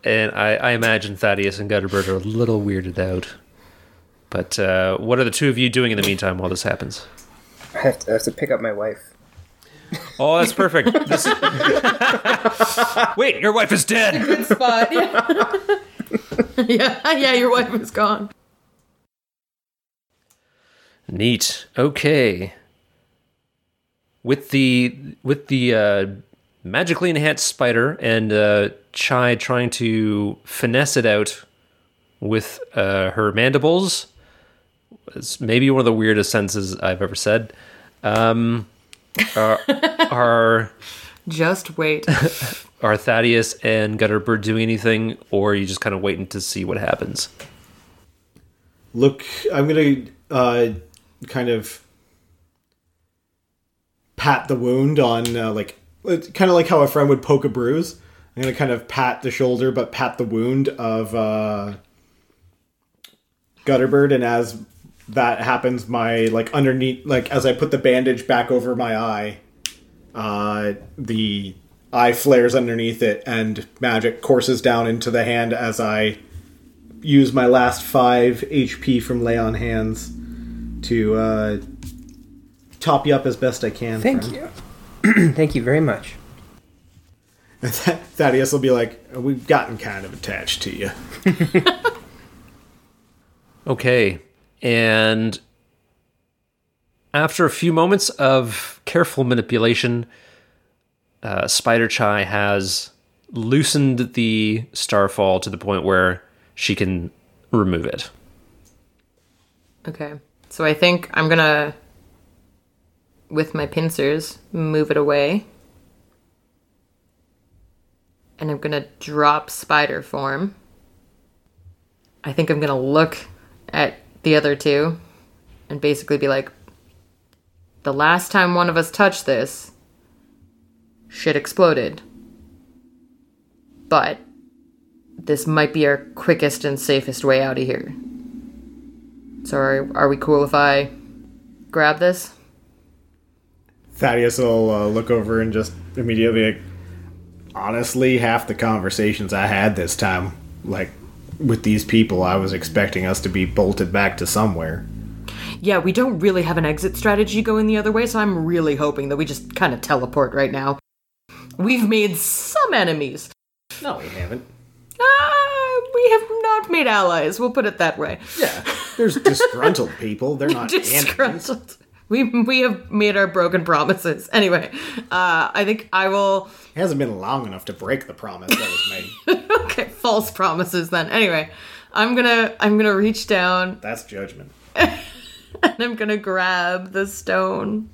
and I, I imagine Thaddeus and Gutterbird are a little weirded out. But uh, what are the two of you doing in the meantime while this happens? I have to, I have to pick up my wife. Oh, that's perfect. <laughs> This- <laughs> Wait, your wife is dead. Good spot. Yeah. <laughs> yeah, yeah, your wife is gone. Neat. Okay. With the with the uh, magically enhanced spider and uh, Chai trying to finesse it out with uh, her mandibles. It's maybe one of the weirdest sentences I've ever said. Um, <laughs> are, are Just wait. <laughs> are Thaddeus and Gutterbird doing anything, or are you just kind of waiting to see what happens? Look, I'm gonna uh, kind of pat the wound on, uh, like, kind of like how a friend would poke a bruise. I'm gonna kind of pat the shoulder, but pat the wound of uh, Gutterbird, and as that happens, my like underneath, like as I put the bandage back over my eye, uh, the eye flares underneath it, and magic courses down into the hand as I use my last five HP from lay on hands to uh, top you up as best I can. Thank friend. you. <clears throat> Thank you very much. <laughs> Thaddeus will be like, "We've gotten kind of attached to you." <laughs> Okay. And after a few moments of careful manipulation, uh, Spider Chai has loosened the starfall to the point where she can remove it. Okay. So I think I'm gonna, with my pincers, move it away. And I'm gonna drop spider form. I think I'm gonna look at the other two and basically be like, the last time one of us touched this, shit exploded. But this might be our quickest and safest way out of here. So are, are we cool if I grab this? Thaddeus will uh, look over and just immediately, like, honestly, half the conversations I had this time, like with these people, I was expecting us to be bolted back to somewhere. Yeah, we don't really have an exit strategy going the other way, so I'm really hoping that we just kind of teleport right now. We've made some enemies. No, we haven't. Ah, we have not made allies, we'll put it that way. Yeah, there's <laughs> disgruntled people. They're not enemies. Disgruntled. We, we have made our broken promises. Anyway, uh, I think I will. It hasn't been long enough to break the promise that was made. <laughs> Okay, false promises then. Anyway, I'm gonna I'm gonna reach down That's judgment. <laughs> and I'm gonna grab the stone.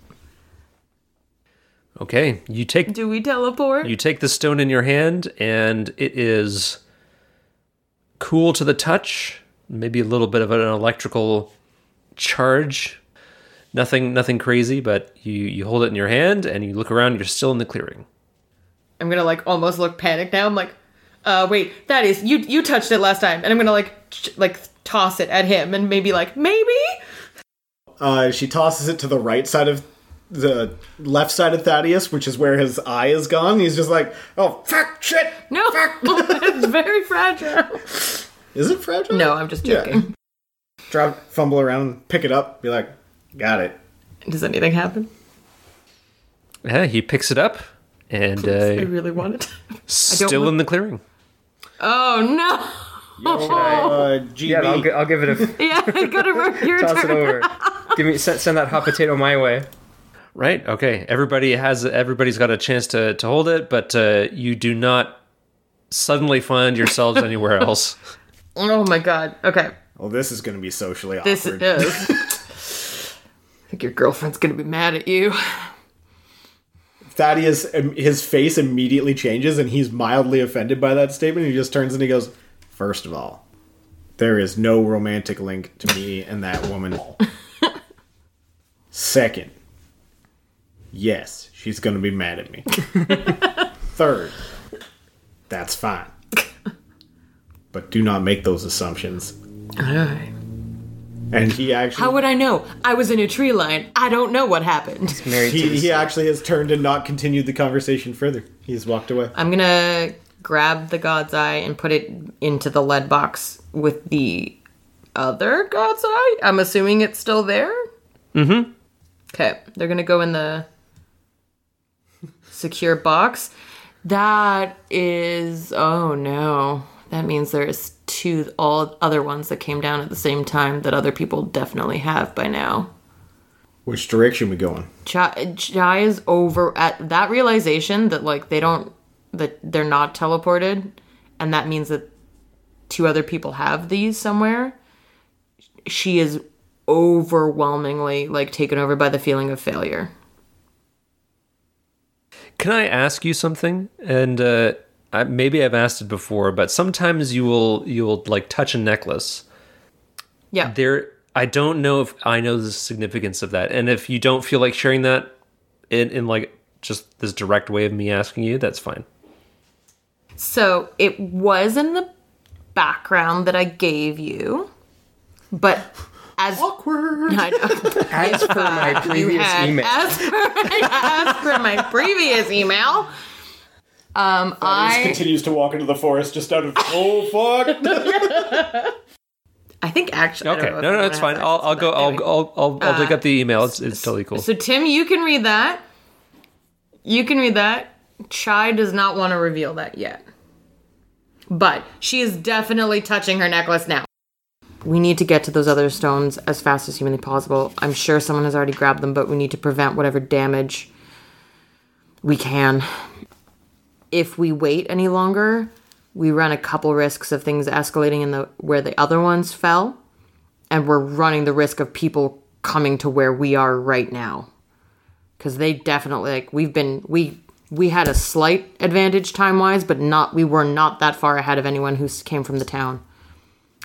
Okay, you take Do we teleport? you take the stone in your hand and it is cool to the touch, maybe a little bit of an electrical charge. Nothing nothing crazy, but you you hold it in your hand and you look around, you're still in the clearing. I'm gonna like almost look panicked now. I'm like, uh, wait, that is you. You touched it last time, and I'm gonna like ch- like toss it at him, and maybe like maybe. Uh, she tosses it to the right side of the left side of Thaddeus, which is where his eye is gone. He's just like, "Oh fuck, shit." No, <laughs> it's very fragile. Is it fragile? No, I'm just Yeah. joking. Drop, fumble around, pick it up, be like, "Got it." Does anything happen? Yeah, he picks it up and I uh, really want it. <laughs> still want- in the clearing. Oh no! <laughs> Uh, GB. Yeah, I'll, gi- I'll give it a Yeah, I gotta work your toss it over. Give me send, send that hot potato my way. Right. Okay. Everybody has everybody's got a chance to to hold it, but uh, you do not suddenly find yourselves <laughs> anywhere else. Oh my god. Okay, well, this is going to be socially this awkward. is. <laughs> I think your girlfriend's gonna be mad at you. Thaddeus, um, his face immediately changes, and he's mildly offended by that statement. He just turns and he goes, First of all, there is no romantic link to me and that woman. <laughs> Second, yes, she's going to be mad at me. <laughs> Third, that's fine. But do not make those assumptions. Alright. And he actually. How would I know? I was in a tree line. I don't know what happened. Married to he, the he actually has turned and not continued the conversation further. He's walked away. I'm gonna grab the God's Eye and put it into the lead box with the other God's Eye. I'm assuming it's still there. Mm-hmm. Okay, they're gonna go in the secure box. That is oh no. That means there's two all other ones that came down at the same time that other people definitely have by now. Which direction we going? Chai, Chai is over at that realization that like they don't that they're not teleported, and that means that two other people have these somewhere. She is overwhelmingly like taken over by the feeling of failure. Can I ask you something? And uh, I, maybe I've asked it before, but sometimes you will you will like touch a necklace. Yeah, There, I don't know if I know the significance of that, and if you don't feel like sharing that in, in like just this direct way of me asking you, that's fine. So it was in the background that I gave you, but as Awkward. <laughs> I know. As per my previous had- email. As per, <laughs> as per my previous email, um, I continues to walk into the forest just out of oh fuck. <laughs> I think actually I don't Okay, know no, no, it's fine. I'll, I'll go. I'll, Anyway. I'll, I'll, I'll dig up the email. It's, it's totally cool. So Tim, you can read that. You can read that. Chai does not want to reveal that yet, but she is definitely touching her necklace now. We need to get to those other stones as fast as humanly possible. I'm sure someone has already grabbed them, but we need to prevent whatever damage we can. If we wait any longer, we run a couple risks of things escalating in the where the other ones fell, and we're running the risk of people coming to where we are right now. Cuz they definitely like we've been we we had a slight advantage time-wise, but not we were not that far ahead of anyone who came from the town.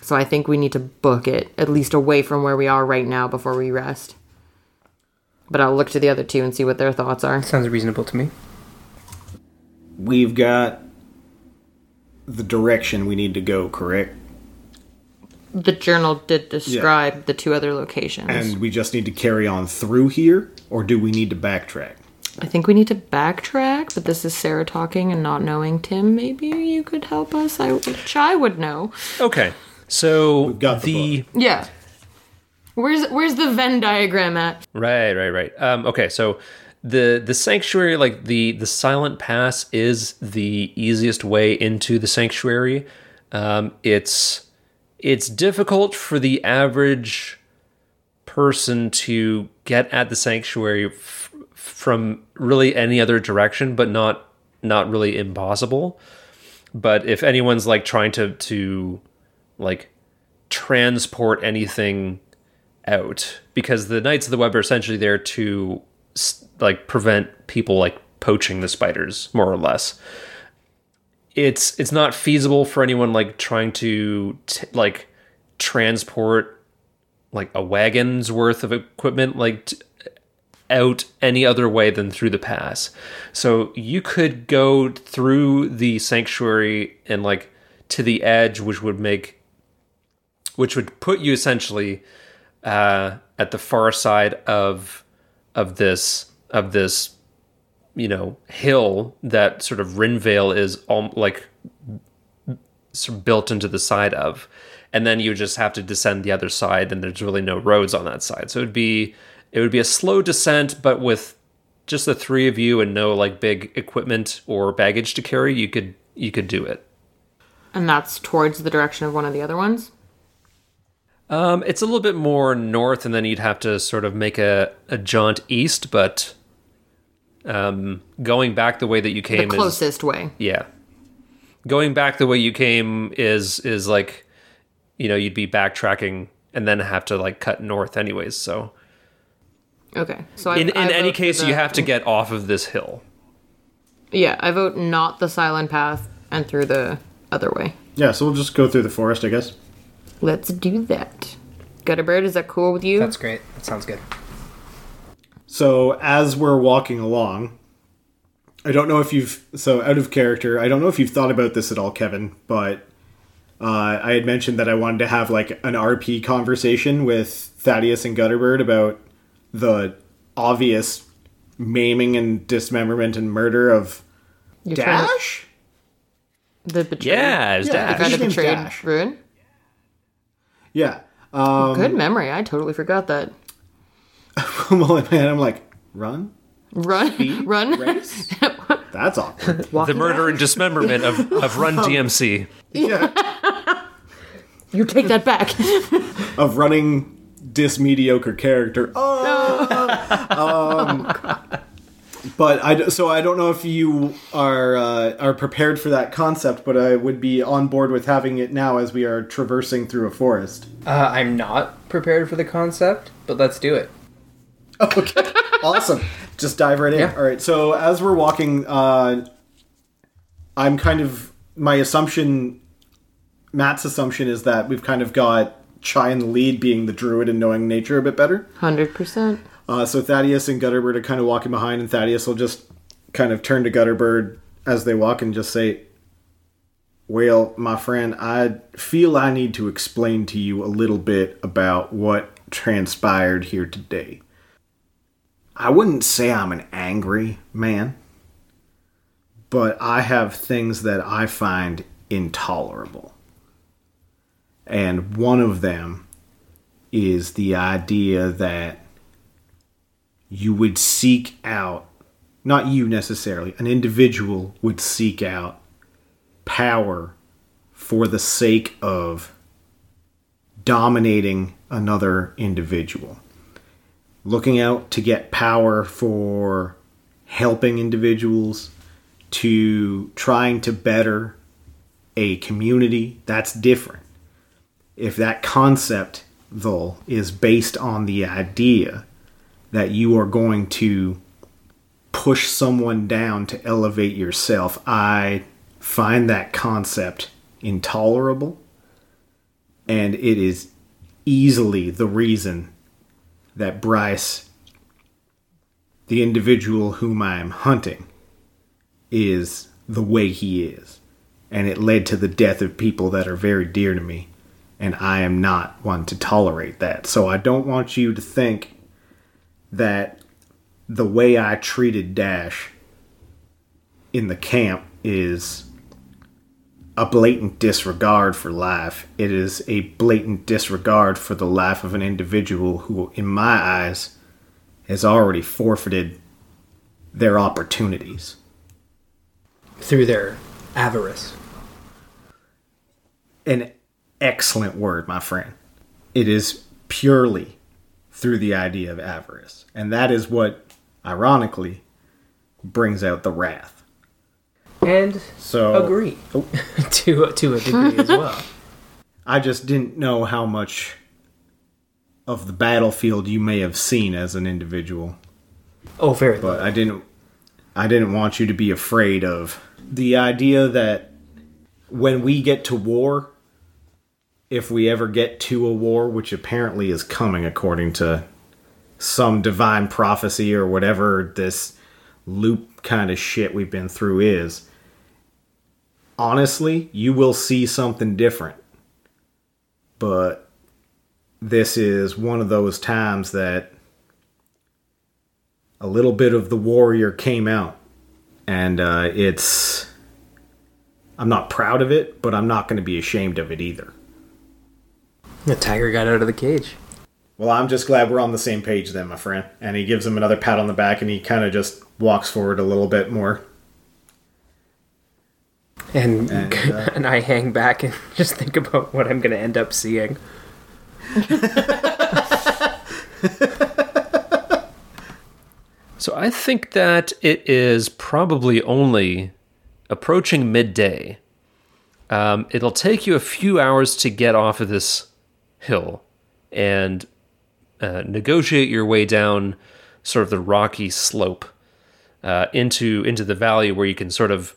So I think we need to book it at least away from where we are right now before we rest. But I'll look to the other two and see what their thoughts are. Sounds reasonable to me. We've got the direction we need to go, correct? The journal did describe the two other locations. And we just need to carry on through here, or do we need to backtrack? I think we need to backtrack, but this is Sarah talking and not knowing Tim. Maybe you could help us. I Chai would know. Okay, so We've got the Yeah. Where's where's the Venn diagram at? Right, right, right. Um, okay, so the the sanctuary, like the the silent pass, is the easiest way into the sanctuary. Um, it's it's difficult for the average person to get at the sanctuary f- from really any other direction, but not not really impossible. But if anyone's like trying to to like transport anything out. Because the knights of the web are essentially there to like prevent people like poaching the spiders more or less. It's it's not feasible for anyone like trying to t- like transport like a wagon's worth of equipment like t- out any other way than through the pass. So you could go through the sanctuary and like to the edge which would make which would put you essentially uh, at the far side of of this of this, you know, hill that sort of Rinvale is all like sort of built into the side of, and then you just have to descend the other side, and there's really no roads on that side. So it'd be it would be a slow descent, but with just the three of you and no like big equipment or baggage to carry, you could you could do it. And that's towards the direction of one of the other ones. Um, it's a little bit more north, and then you'd have to sort of make a, a jaunt east, but um, going back the way that you The came is the closest way. yeah. Going back the way you came is is like you know you'd be backtracking and then have to like cut north anyways. So Okay. So I, in in I any case, the- you have to get off of this hill. Yeah, I vote not the silent path and through the other way. Yeah, so we'll just go through the forest, I guess. Let's do that. Gutterbird, is that cool with you? That's great. That sounds good. So as we're walking along, I don't know if you've so out of character. I don't know if you've thought about this at all, Kevin. But uh, I had mentioned that I wanted to have like an RP conversation with Thaddeus and Gutterbird about the obvious maiming and dismemberment and murder of You're trying to- Dash. the betrayed. Yeah, it's Yeah, Dash. The guy His that name's betrayed Dash. Ruin? Yeah. Um, Good memory. I totally forgot that. <laughs> well, man, I'm like, run, Run, <laughs> run. race. <laughs> That's awkward. the murder and dismemberment of, of Run DMC. yeah. You take that back. of running dis mediocre character. Oh, um, but I d- so I don't know if you are uh, are prepared for that concept, but I would be on board with having it now as we are traversing through a forest. Uh, I'm not prepared for the concept, but let's do it. <laughs> Okay, awesome. Just dive right in. Yeah. All right. So as we're walking, uh, I'm kind of my assumption. Matt's assumption is that we've kind of got Chai in the lead, being the druid and knowing nature a bit better. 100%. Uh, so Thaddeus and Gutterbird are kind of walking behind, and Thaddeus will just kind of turn to Gutterbird as they walk and just say, Well, my friend, I feel I need to explain to you a little bit about what transpired here today. I wouldn't say I'm an angry man, but I have things that I find intolerable. And one of them is the idea that you would seek out, not you necessarily, an individual would seek out power for the sake of dominating another individual. Looking out to get power for helping individuals, to trying to better a community, that's different. If that concept, though, is based on the idea that you are going to push someone down to elevate yourself, I find that concept intolerable. And it is easily the reason that Bryce, the individual whom I am hunting, is the way he is. And it led to the death of people that are very dear to me. And I am not one to tolerate that. So I don't want you to think that the way I treated Dash in the camp is a blatant disregard for life. It is a blatant disregard for the life of an individual who, in my eyes, has already forfeited their opportunities. Through their avarice. An excellent word, my friend. It is purely through the idea of avarice. And that is what, ironically, brings out the wrath. And So agree oh. <laughs> to to a degree as well. <laughs> I just didn't know how much of the battlefield you may have seen as an individual, Oh, very but I didn't I didn't want you to be afraid of the idea that when we get to war, if we ever get to a war, which apparently is coming according to some divine prophecy or whatever this loop kind of shit we've been through is, honestly, you will see something different. But this is one of those times that a little bit of the warrior came out, and uh, it's. I'm not proud of it, but I'm not going to be ashamed of it either. The tiger got out of the cage. Well, I'm just glad we're on the same page then, my friend. And he gives him another pat on the back, and he kind of just walks forward a little bit more. And And, <laughs> and, uh, I hang back and <laughs> just think about what I'm going to end up seeing. <laughs> So I think that it is probably only approaching midday. Um, it'll take you a few hours to get off of this hill and uh, negotiate your way down sort of the rocky slope uh, into into the valley where you can sort of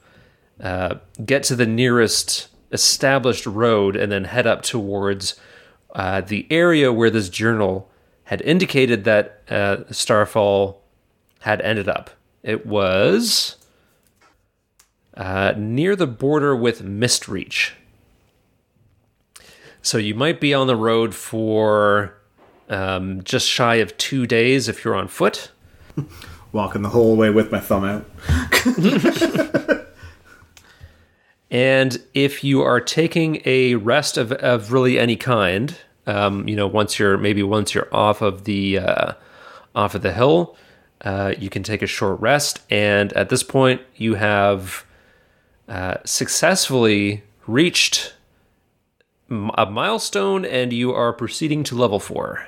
uh, get to the nearest established road and then head up towards uh, the area where this journal had indicated that uh, Starfall had ended up. It was uh, near the border with Mistreach. So you might be on the road for um, just shy of two days if you're on foot. <laughs> Walking the whole way with my thumb out. And if you are taking a rest of, of really any kind, um, you know, once you're maybe once you're off of the uh, off of the hill, uh, you can take a short rest. And at this point, you have uh, successfully reached a milestone, and you are proceeding to level four.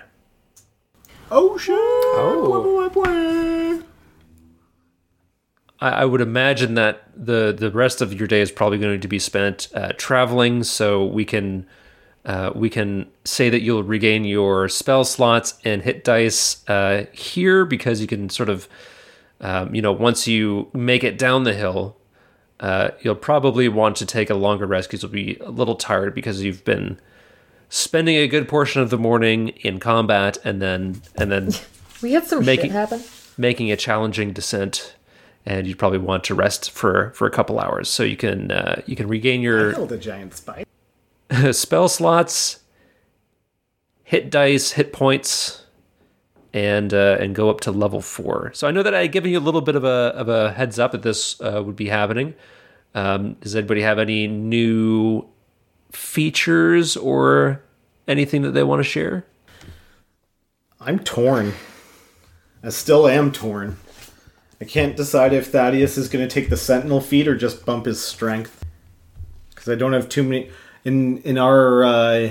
Oh, shit! Oh. I, I would imagine that the the rest of your day is probably going to be spent uh, traveling, so we can uh, we can say that you'll regain your spell slots and hit dice uh, here because you can sort of um, you know once you make it down the hill. Uh, you'll probably want to take a longer rest because you'll be a little tired because you've been spending a good portion of the morning in combat and then and then <laughs> We had some Making- shit happen. making a challenging descent, and you'd probably want to rest for for a couple hours so you can uh, you can regain your Killed a giant spike. <laughs> spell slots, hit dice, hit points, and uh, and go up to level four. So I know that I had given you a little bit of a of a heads up that this uh, would be happening. Um, does anybody have any new features or anything that they want to share? I'm torn. I still am torn. I can't decide if Thaddeus is going to take the Sentinel feat or just bump his strength. Because I don't have too many in in our uh,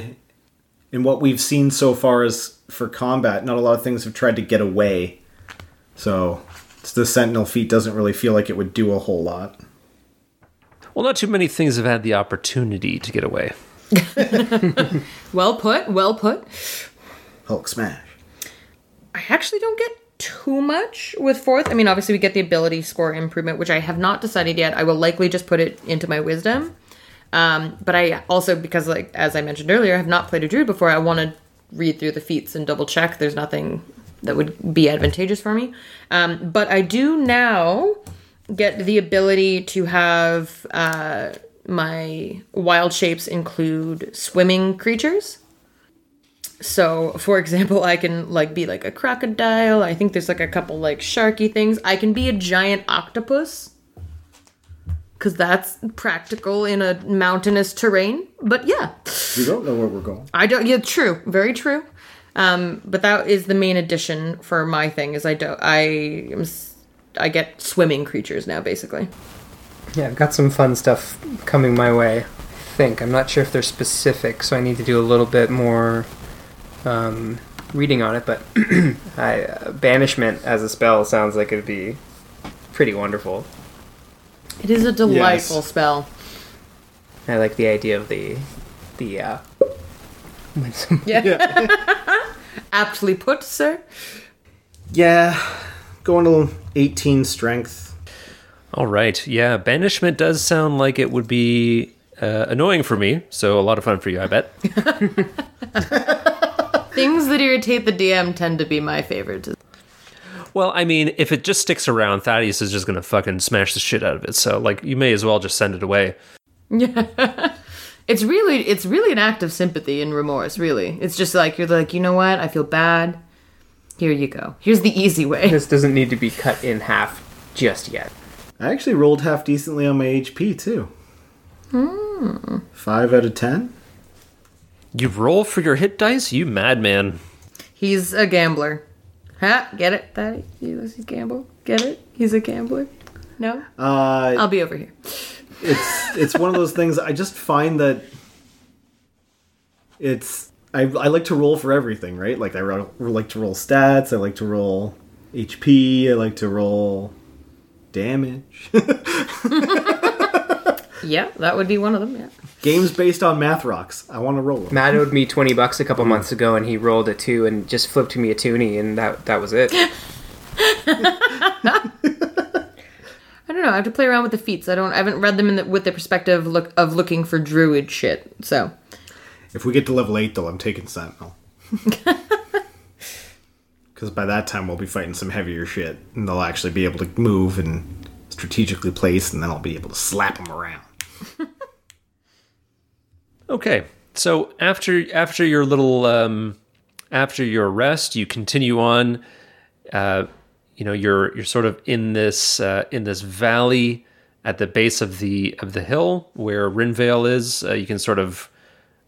in what we've seen so far as for combat. Not a lot of things have tried to get away. So the Sentinel feat doesn't really feel like it would do a whole lot. Well, not too many things have had the opportunity to get away. <laughs> Well put, well put. Hulk smash. I actually don't get too much with fourth. I mean, obviously we get the ability score improvement, which I have not decided yet. I will likely just put it into my wisdom. Um, but I also, because like as I mentioned earlier, I have not played a druid before. I want to read through the feats and double check. There's nothing that would be advantageous for me. Um, but I do now get the ability to have uh, my wild shapes include swimming creatures. So, for example, I can like be like a crocodile. I think there's like a couple like sharky things. I can be a giant octopus because that's practical in a mountainous terrain. But yeah, We don't know where we're going. I don't. Yeah, true, very true. Um, but that is the main addition for my thing. Is I don't. I am. S- I get swimming creatures now, basically. Yeah, I've got some fun stuff coming my way. I think I'm not sure if they're specific, so I need to do a little bit more um, reading on it. But <clears throat> I, uh, banishment as a spell sounds like it'd be pretty wonderful. It is a delightful Yes. spell. I like the idea of the the uh, when some, Yeah. <laughs> Aptly put, sir. Yeah, going to 18 strength. All right. Yeah, banishment does sound like it would be uh, annoying for me. So a lot of fun for you, I bet. <laughs> Things that irritate the DM tend to be my favorites. well, I mean, if it just sticks around, Thaddeus is just going to fucking smash the shit out of it. So, like, you may as well just send it away. Yeah. <laughs> it's really it's really an act of sympathy and remorse, really. It's just like you're like, you know what? I feel bad. Here you go. Here's the easy way. This doesn't need to be cut in half just yet. I actually rolled half decently on my HP too. Hmm. Five out of ten. You roll for your hit dice, you madman. He's a gambler. Ha! Get it? That he was a gamble. Get it? He's a gambler. No, Uh, I'll be over here. it's it's one of those things. I just find that it's I, I like to roll for everything, right? Like I ro- like to roll stats. I like to roll HP. I like to roll damage. <laughs> Yeah, that would be one of them. Yeah. Games based on math rocks. I want to roll them. Matt owed me twenty bucks a couple months ago, and he rolled a two and just flipped me a toonie, and that that was it. <laughs> <laughs> I don't know. I have to play around with the feats. I don't. I haven't read them in the, with the perspective look of looking for druid shit. So If we get to level eight, though, I'm taking Sentinel. <laughs> Because by that time we'll be fighting some heavier shit, and they'll actually be able to move and strategically place, and then I'll be able to slap them around. <laughs> Okay, so after after your little um, after your rest, you continue on. Uh, you know, you're you're sort of in this uh, in this valley at the base of the of the hill where Rinvale is. Uh, you can sort of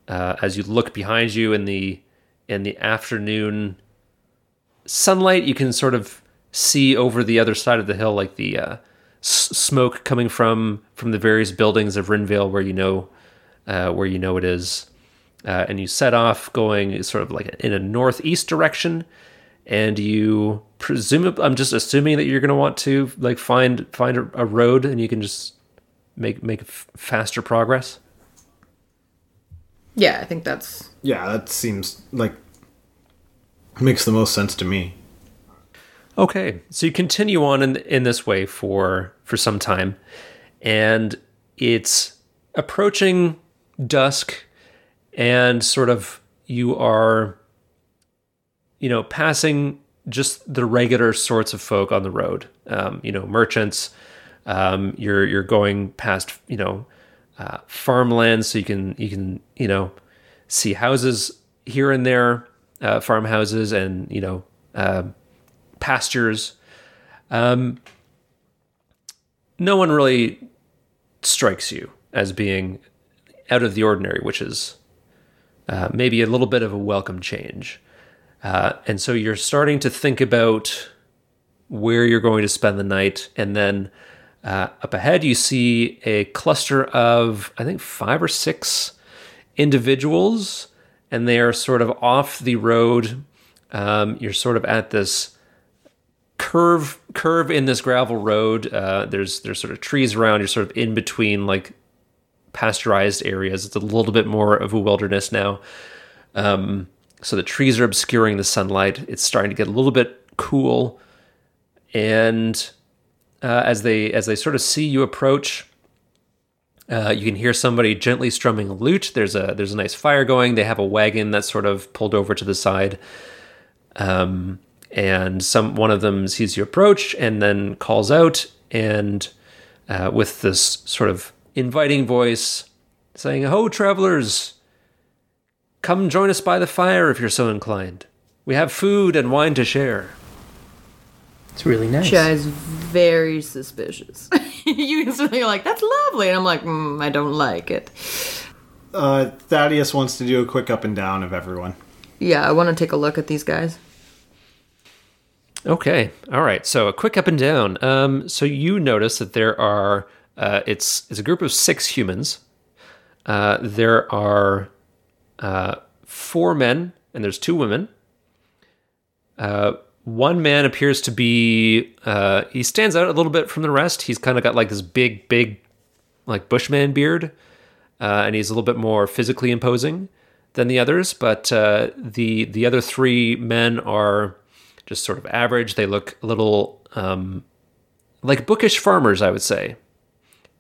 uh, as you look behind you in the in the afternoon sunlight, you can sort of see over the other side of the hill, like the uh, s- smoke coming from from the various buildings of Rinvale, where you know uh, where you know it is, uh, and you set off going sort of like in a northeast direction, and you presume I'm just assuming that you're going to want to like find find a, a road, and you can just make make f- faster progress. Yeah, I think that's Yeah, that seems like makes the most sense to me. Okay, so you continue on in in this way for for some time, and it's approaching dusk, and sort of you are, you know, passing just the regular sorts of folk on the road. Um, you know, merchants. Um, you're you're going past you know uh, farmlands, so you can you can you know see houses here and there, uh, farmhouses, and you know. Uh, pastures. Um, no one really strikes you as being out of the ordinary, which is uh, maybe a little bit of a welcome change. Uh, and so you're starting to think about where you're going to spend the night. And then uh, up ahead, you see a cluster of, I think, five or six individuals, and they are sort of off the road. Um, you're sort of at this curve curve in this gravel road. Uh, there's there's sort of trees around. You're sort of in between like pasteurized areas. It's a little bit more of a wilderness now. Um, so the trees are obscuring the sunlight. It's starting to get a little bit cool, and uh, as they as they sort of see you approach. Uh, you can hear somebody gently strumming a lute. There's a there's a nice fire going. They have a wagon that's sort of pulled over to the side. Um, and some one of them sees you approach and then calls out and uh, with this sort of inviting voice saying ho travelers come join us by the fire if you're so inclined we have food and wine to share It's really nice. Shai is very suspicious. <laughs> <laughs> you instantly are like, "That's lovely," and I'm like, mm, "I don't like it." Uh, Thaddeus wants to do a quick up and down of everyone. Yeah, I want to take a look at these guys. Okay. All right. So a quick up and down. Um, so you notice that there are uh, it's it's a group of six humans. Uh, there are uh, four men and there's two women. Uh, one man appears to be uh, he stands out a little bit from the rest. He's kind of got like this big, big, like bushman beard, uh, and he's a little bit more physically imposing than the others. But uh, the the other three men are just sort of average. They look a little um, like bookish farmers, I would say.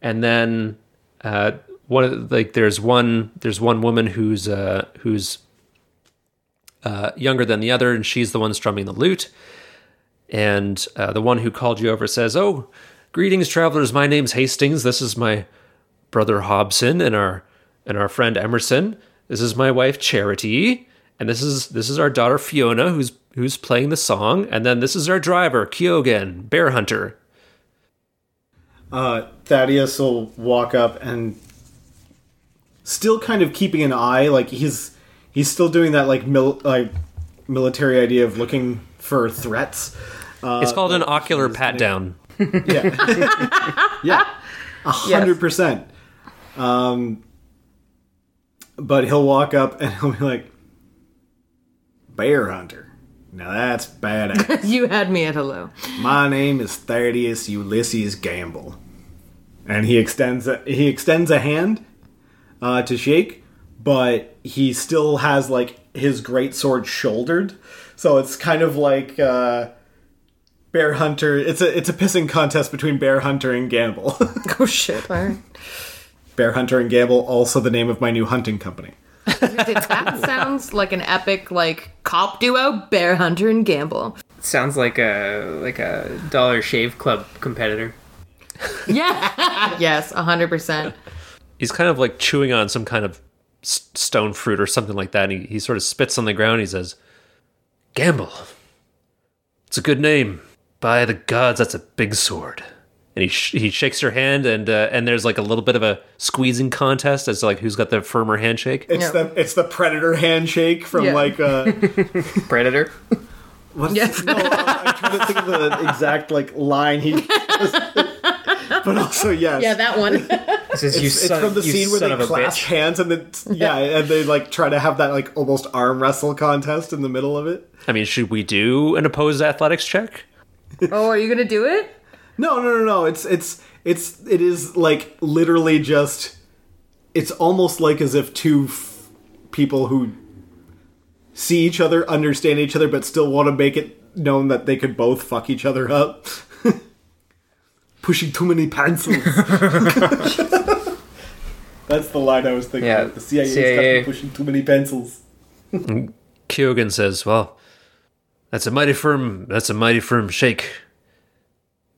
And then uh, one of like there's one there's one woman who's uh, who's uh, younger than the other, and she's the one strumming the lute. And uh, the one who called you over says, "Oh, greetings, travelers. My name's Hastings. This is my brother Hobson and our and our friend Emerson. This is my wife Charity, and this is this is our daughter Fiona, who's who's playing the song, and then this is our driver, Kyogen, Bear Hunter. Uh, Thaddeus will walk up and still kind of keeping an eye, like he's he's still doing that like mil- like military idea of looking for threats. Uh, It's called an ocular pat down. <laughs> yeah, <laughs> yeah, a hundred percent. Um, but he'll walk up and <laughs> he'll be like, "Bear hunter." Now that's badass. You had me at hello. My name is Thaddeus Ulysses Gamble, and he extends a, he extends a hand uh, to shake, but he still has like his great sword shouldered, so it's kind of like uh, Bear Hunter. It's a it's a pissing contest between Bear Hunter and Gamble. <laughs> Oh shit! All right. Bear Hunter and Gamble, also the name of my new hunting company. That <laughs> sounds like an epic like cop duo, Bear Hunter and Gamble. Sounds like a like a Dollar Shave Club competitor. Yeah. <laughs> yes, hundred percent. He's kind of like chewing on some kind of s- stone fruit or something like that. And he, he sort of spits on the ground. He says, Gamble. It's a good name. By the gods, that's a big sword. And he, sh- he shakes your hand, and uh, and there's like a little bit of a squeezing contest as to like who's got the firmer handshake. It's Yeah. the it's the Predator handshake from Yeah. like uh, <laughs> Predator. What is Yes. no, I'm trying to think of the exact like line he. <laughs> but also <laughs> yes. Yeah, that one. This is you It's, it's son, from the you scene where son they of a clasp bitch. hands and then <laughs> yeah, and they like try to have that like almost arm wrestle contest in the middle of it. I mean, should we do an opposed athletics check? oh, are you gonna do it? No, no, no, no. It's it's it's it is like literally just. It's almost like as if two f- people who see each other, understand each other, but still want to make it known that they could both fuck each other up. <laughs> Pushing too many pencils. <laughs> That's the line I was thinking. Yeah, of. The CIA, CIA. is pushing too many pencils. Kyogen says, "Well, that's a mighty firm. That's a mighty firm shake.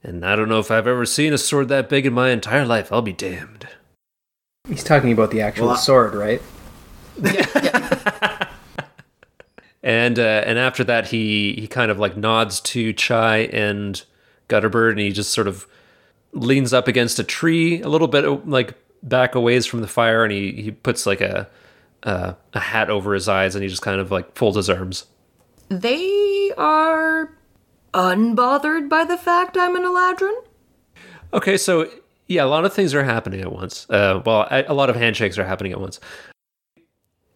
And I don't know if I've ever seen a sword that big in my entire life. I'll be damned." He's talking about the actual Well, I- sword, right? <laughs> And uh, and after that, he he kind of like nods to Chai and Gutterbird, and he just sort of leans up against a tree a little bit, like back a ways from the fire, and he he puts like a uh, a hat over his eyes, and he just kind of like folds his arms. They are unbothered by the fact I'm an Eladrin. Okay, so yeah, a lot of things are happening at once. Uh, well, a, a lot of handshakes are happening at once.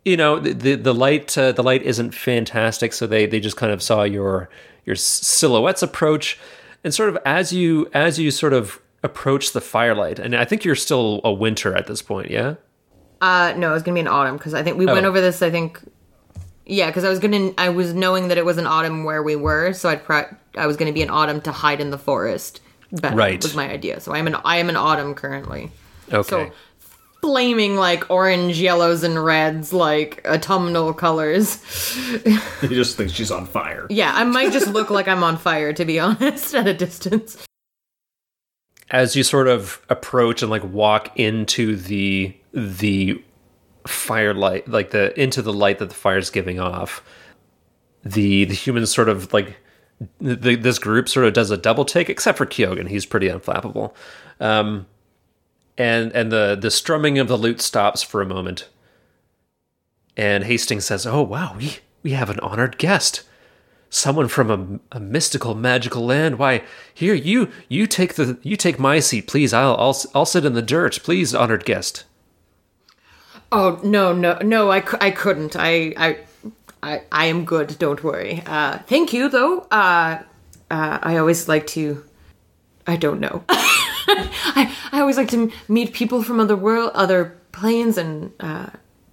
You know, the the, the light uh, the light isn't fantastic, so they they just kind of saw your your silhouettes approach, and sort of as you as you sort of approach the firelight, and I think you're still a winter at this point, yeah. Uh, no, it's gonna be an autumn because I think we went Oh. over this. I think, yeah, because I was gonna, I was knowing that it was an autumn where we were, so I'd, pro- I was gonna be an autumn to hide in the forest. Better Right. was my idea. So I'm an, I am an autumn currently. Okay. So flaming like orange, yellows, and reds, like autumnal colors. <laughs> He just thinks she's on fire. Yeah, I might just look like I'm on fire to be <laughs> honest at a distance. as you sort of approach and like walk into the the firelight like the into the light that the fire's giving off the the humans sort of like the, this group sort of does a double take except for Kyogen he's pretty unflappable um and and the the strumming of the lute stops for a moment and Hastings says oh wow we we have an honored guest someone from a, a mystical magical land why here you you take the you take my seat please i'll i'll, I'll sit in the dirt please honored guest Oh no, no, no! I, I couldn't. I, I, I, I am good. Don't worry. Uh, thank you, though. Uh, uh, I always like to. I don't know. <laughs> <laughs> I, I always like to meet people from other world, other planes, and uh,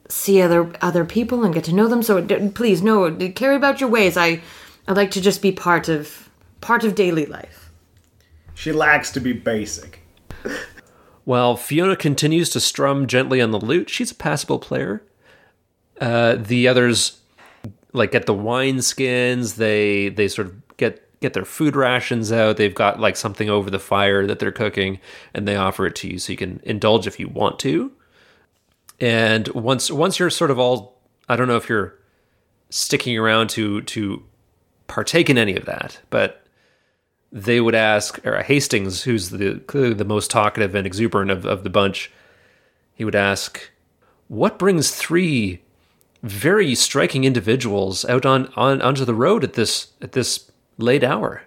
see other other people and get to know them. So d- please, no, d- carry about your ways. I, I like to just be part of part of daily life. She likes to be basic. while fiona continues to strum gently on the lute she's a passable player uh, the others like get the wine skins they they sort of get get their food rations out. They've got like something over the fire that they're cooking and they offer it to you so you can indulge if you want to. And once once you're sort of all i don't know if you're sticking around to to partake in any of that, but they would ask, or Hastings, who's the clearly the most talkative and exuberant of, of the bunch, he would ask, "What brings three very striking individuals out on, on onto the road at this at this late hour?"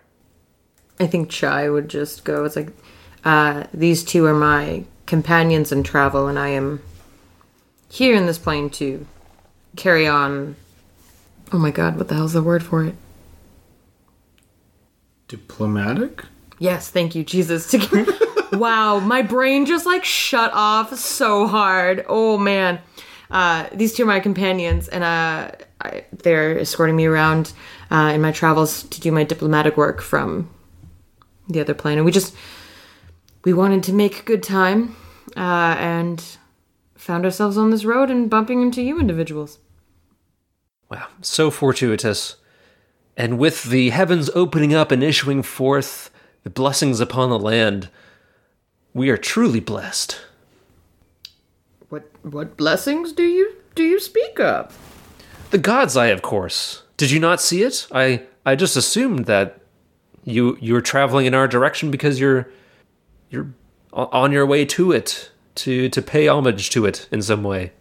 I think Chai would just go. It's like, uh, these two are my companions in travel, and I am here in this plane to carry on. Oh my god, what the hell's the word for it? Diplomatic? Yes, thank you, Jesus. <laughs> Wow, my brain just like shut off so hard. Oh man, uh, these two are my companions, and uh, I, they're escorting me around uh, in my travels to do my diplomatic work from the other plane. And we just we wanted to make good time, uh, and found ourselves on this road and bumping into you individuals. Wow, so fortuitous. And with the heavens opening up and issuing forth the blessings upon the land, we are truly blessed. What what blessings do you do you speak of? The God's Eye, of course. Did you not see it? I I just assumed that you you were traveling in our direction because you're you're on your way to it to to pay homage to it in some way.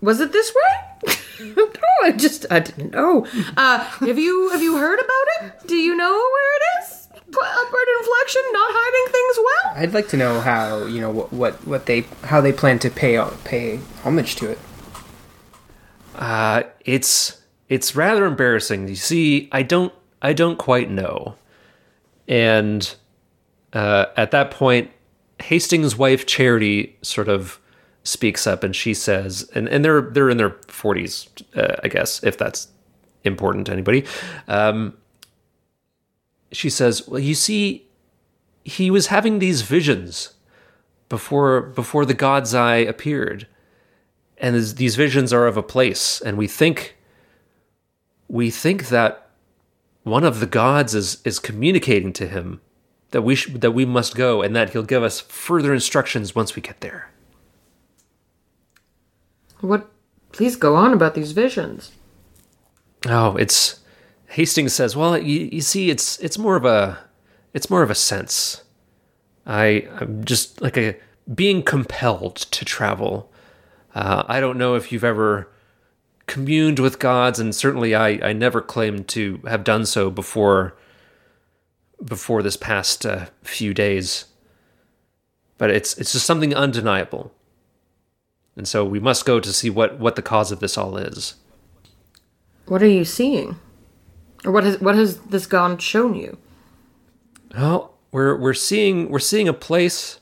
Was it this way? <laughs> no, I just I didn't know. Uh, have you have you heard about it? Do you know where it is? Upward inflection, not hiding things well. I'd like to know how you know what what, what they how they plan to pay pay homage to it. Uh, it's it's rather embarrassing. You see, I don't I don't quite know. And uh, at that point, Hastings' wife Charity sort of speaks up, and she says, and, and they're they're in their forties, uh, I guess, if that's important to anybody. Um, she says, "Well, you see, he was having these visions before before the God's Eye appeared." and these visions are of a place and we think we think that one of the gods is is communicating to him that we sh- that we must go and that he'll give us further instructions once we get there What? Please go on about these visions. oh it's hastings says well you, you see it's it's more of a it's more of a sense i i'm just like a being compelled to travel uh, i don't know if you've ever communed with gods and certainly i i never claimed to have done so before before this past uh, few days but it's it's just something undeniable and so we must go to see what what the cause of this all is What are you seeing? Or what has what has this god shown you? Well, we're we're seeing we're seeing a place.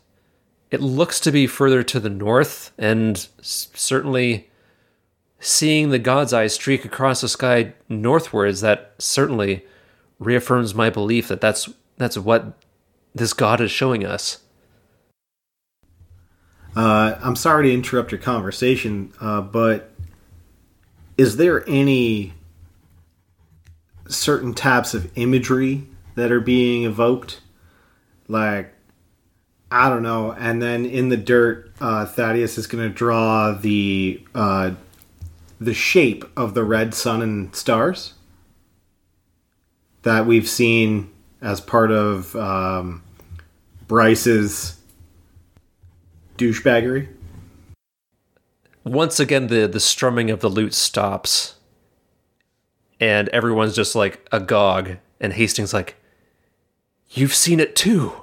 It looks to be further to the north, and s- certainly seeing the God's eye streak across the sky northwards. That certainly reaffirms my belief that that's that's what this God is showing us. Uh, I'm sorry to interrupt your conversation, uh, but is there any certain types of imagery that are being evoked? Like, I don't know. And then in the dirt, uh, Thaddeus is going to draw the uh, the shape of the red sun and stars that we've seen as part of um, Bryce's douchebaggery. Once again, the the strumming of the lute stops, and everyone's just like agog. And Hastings like, "You've seen it too."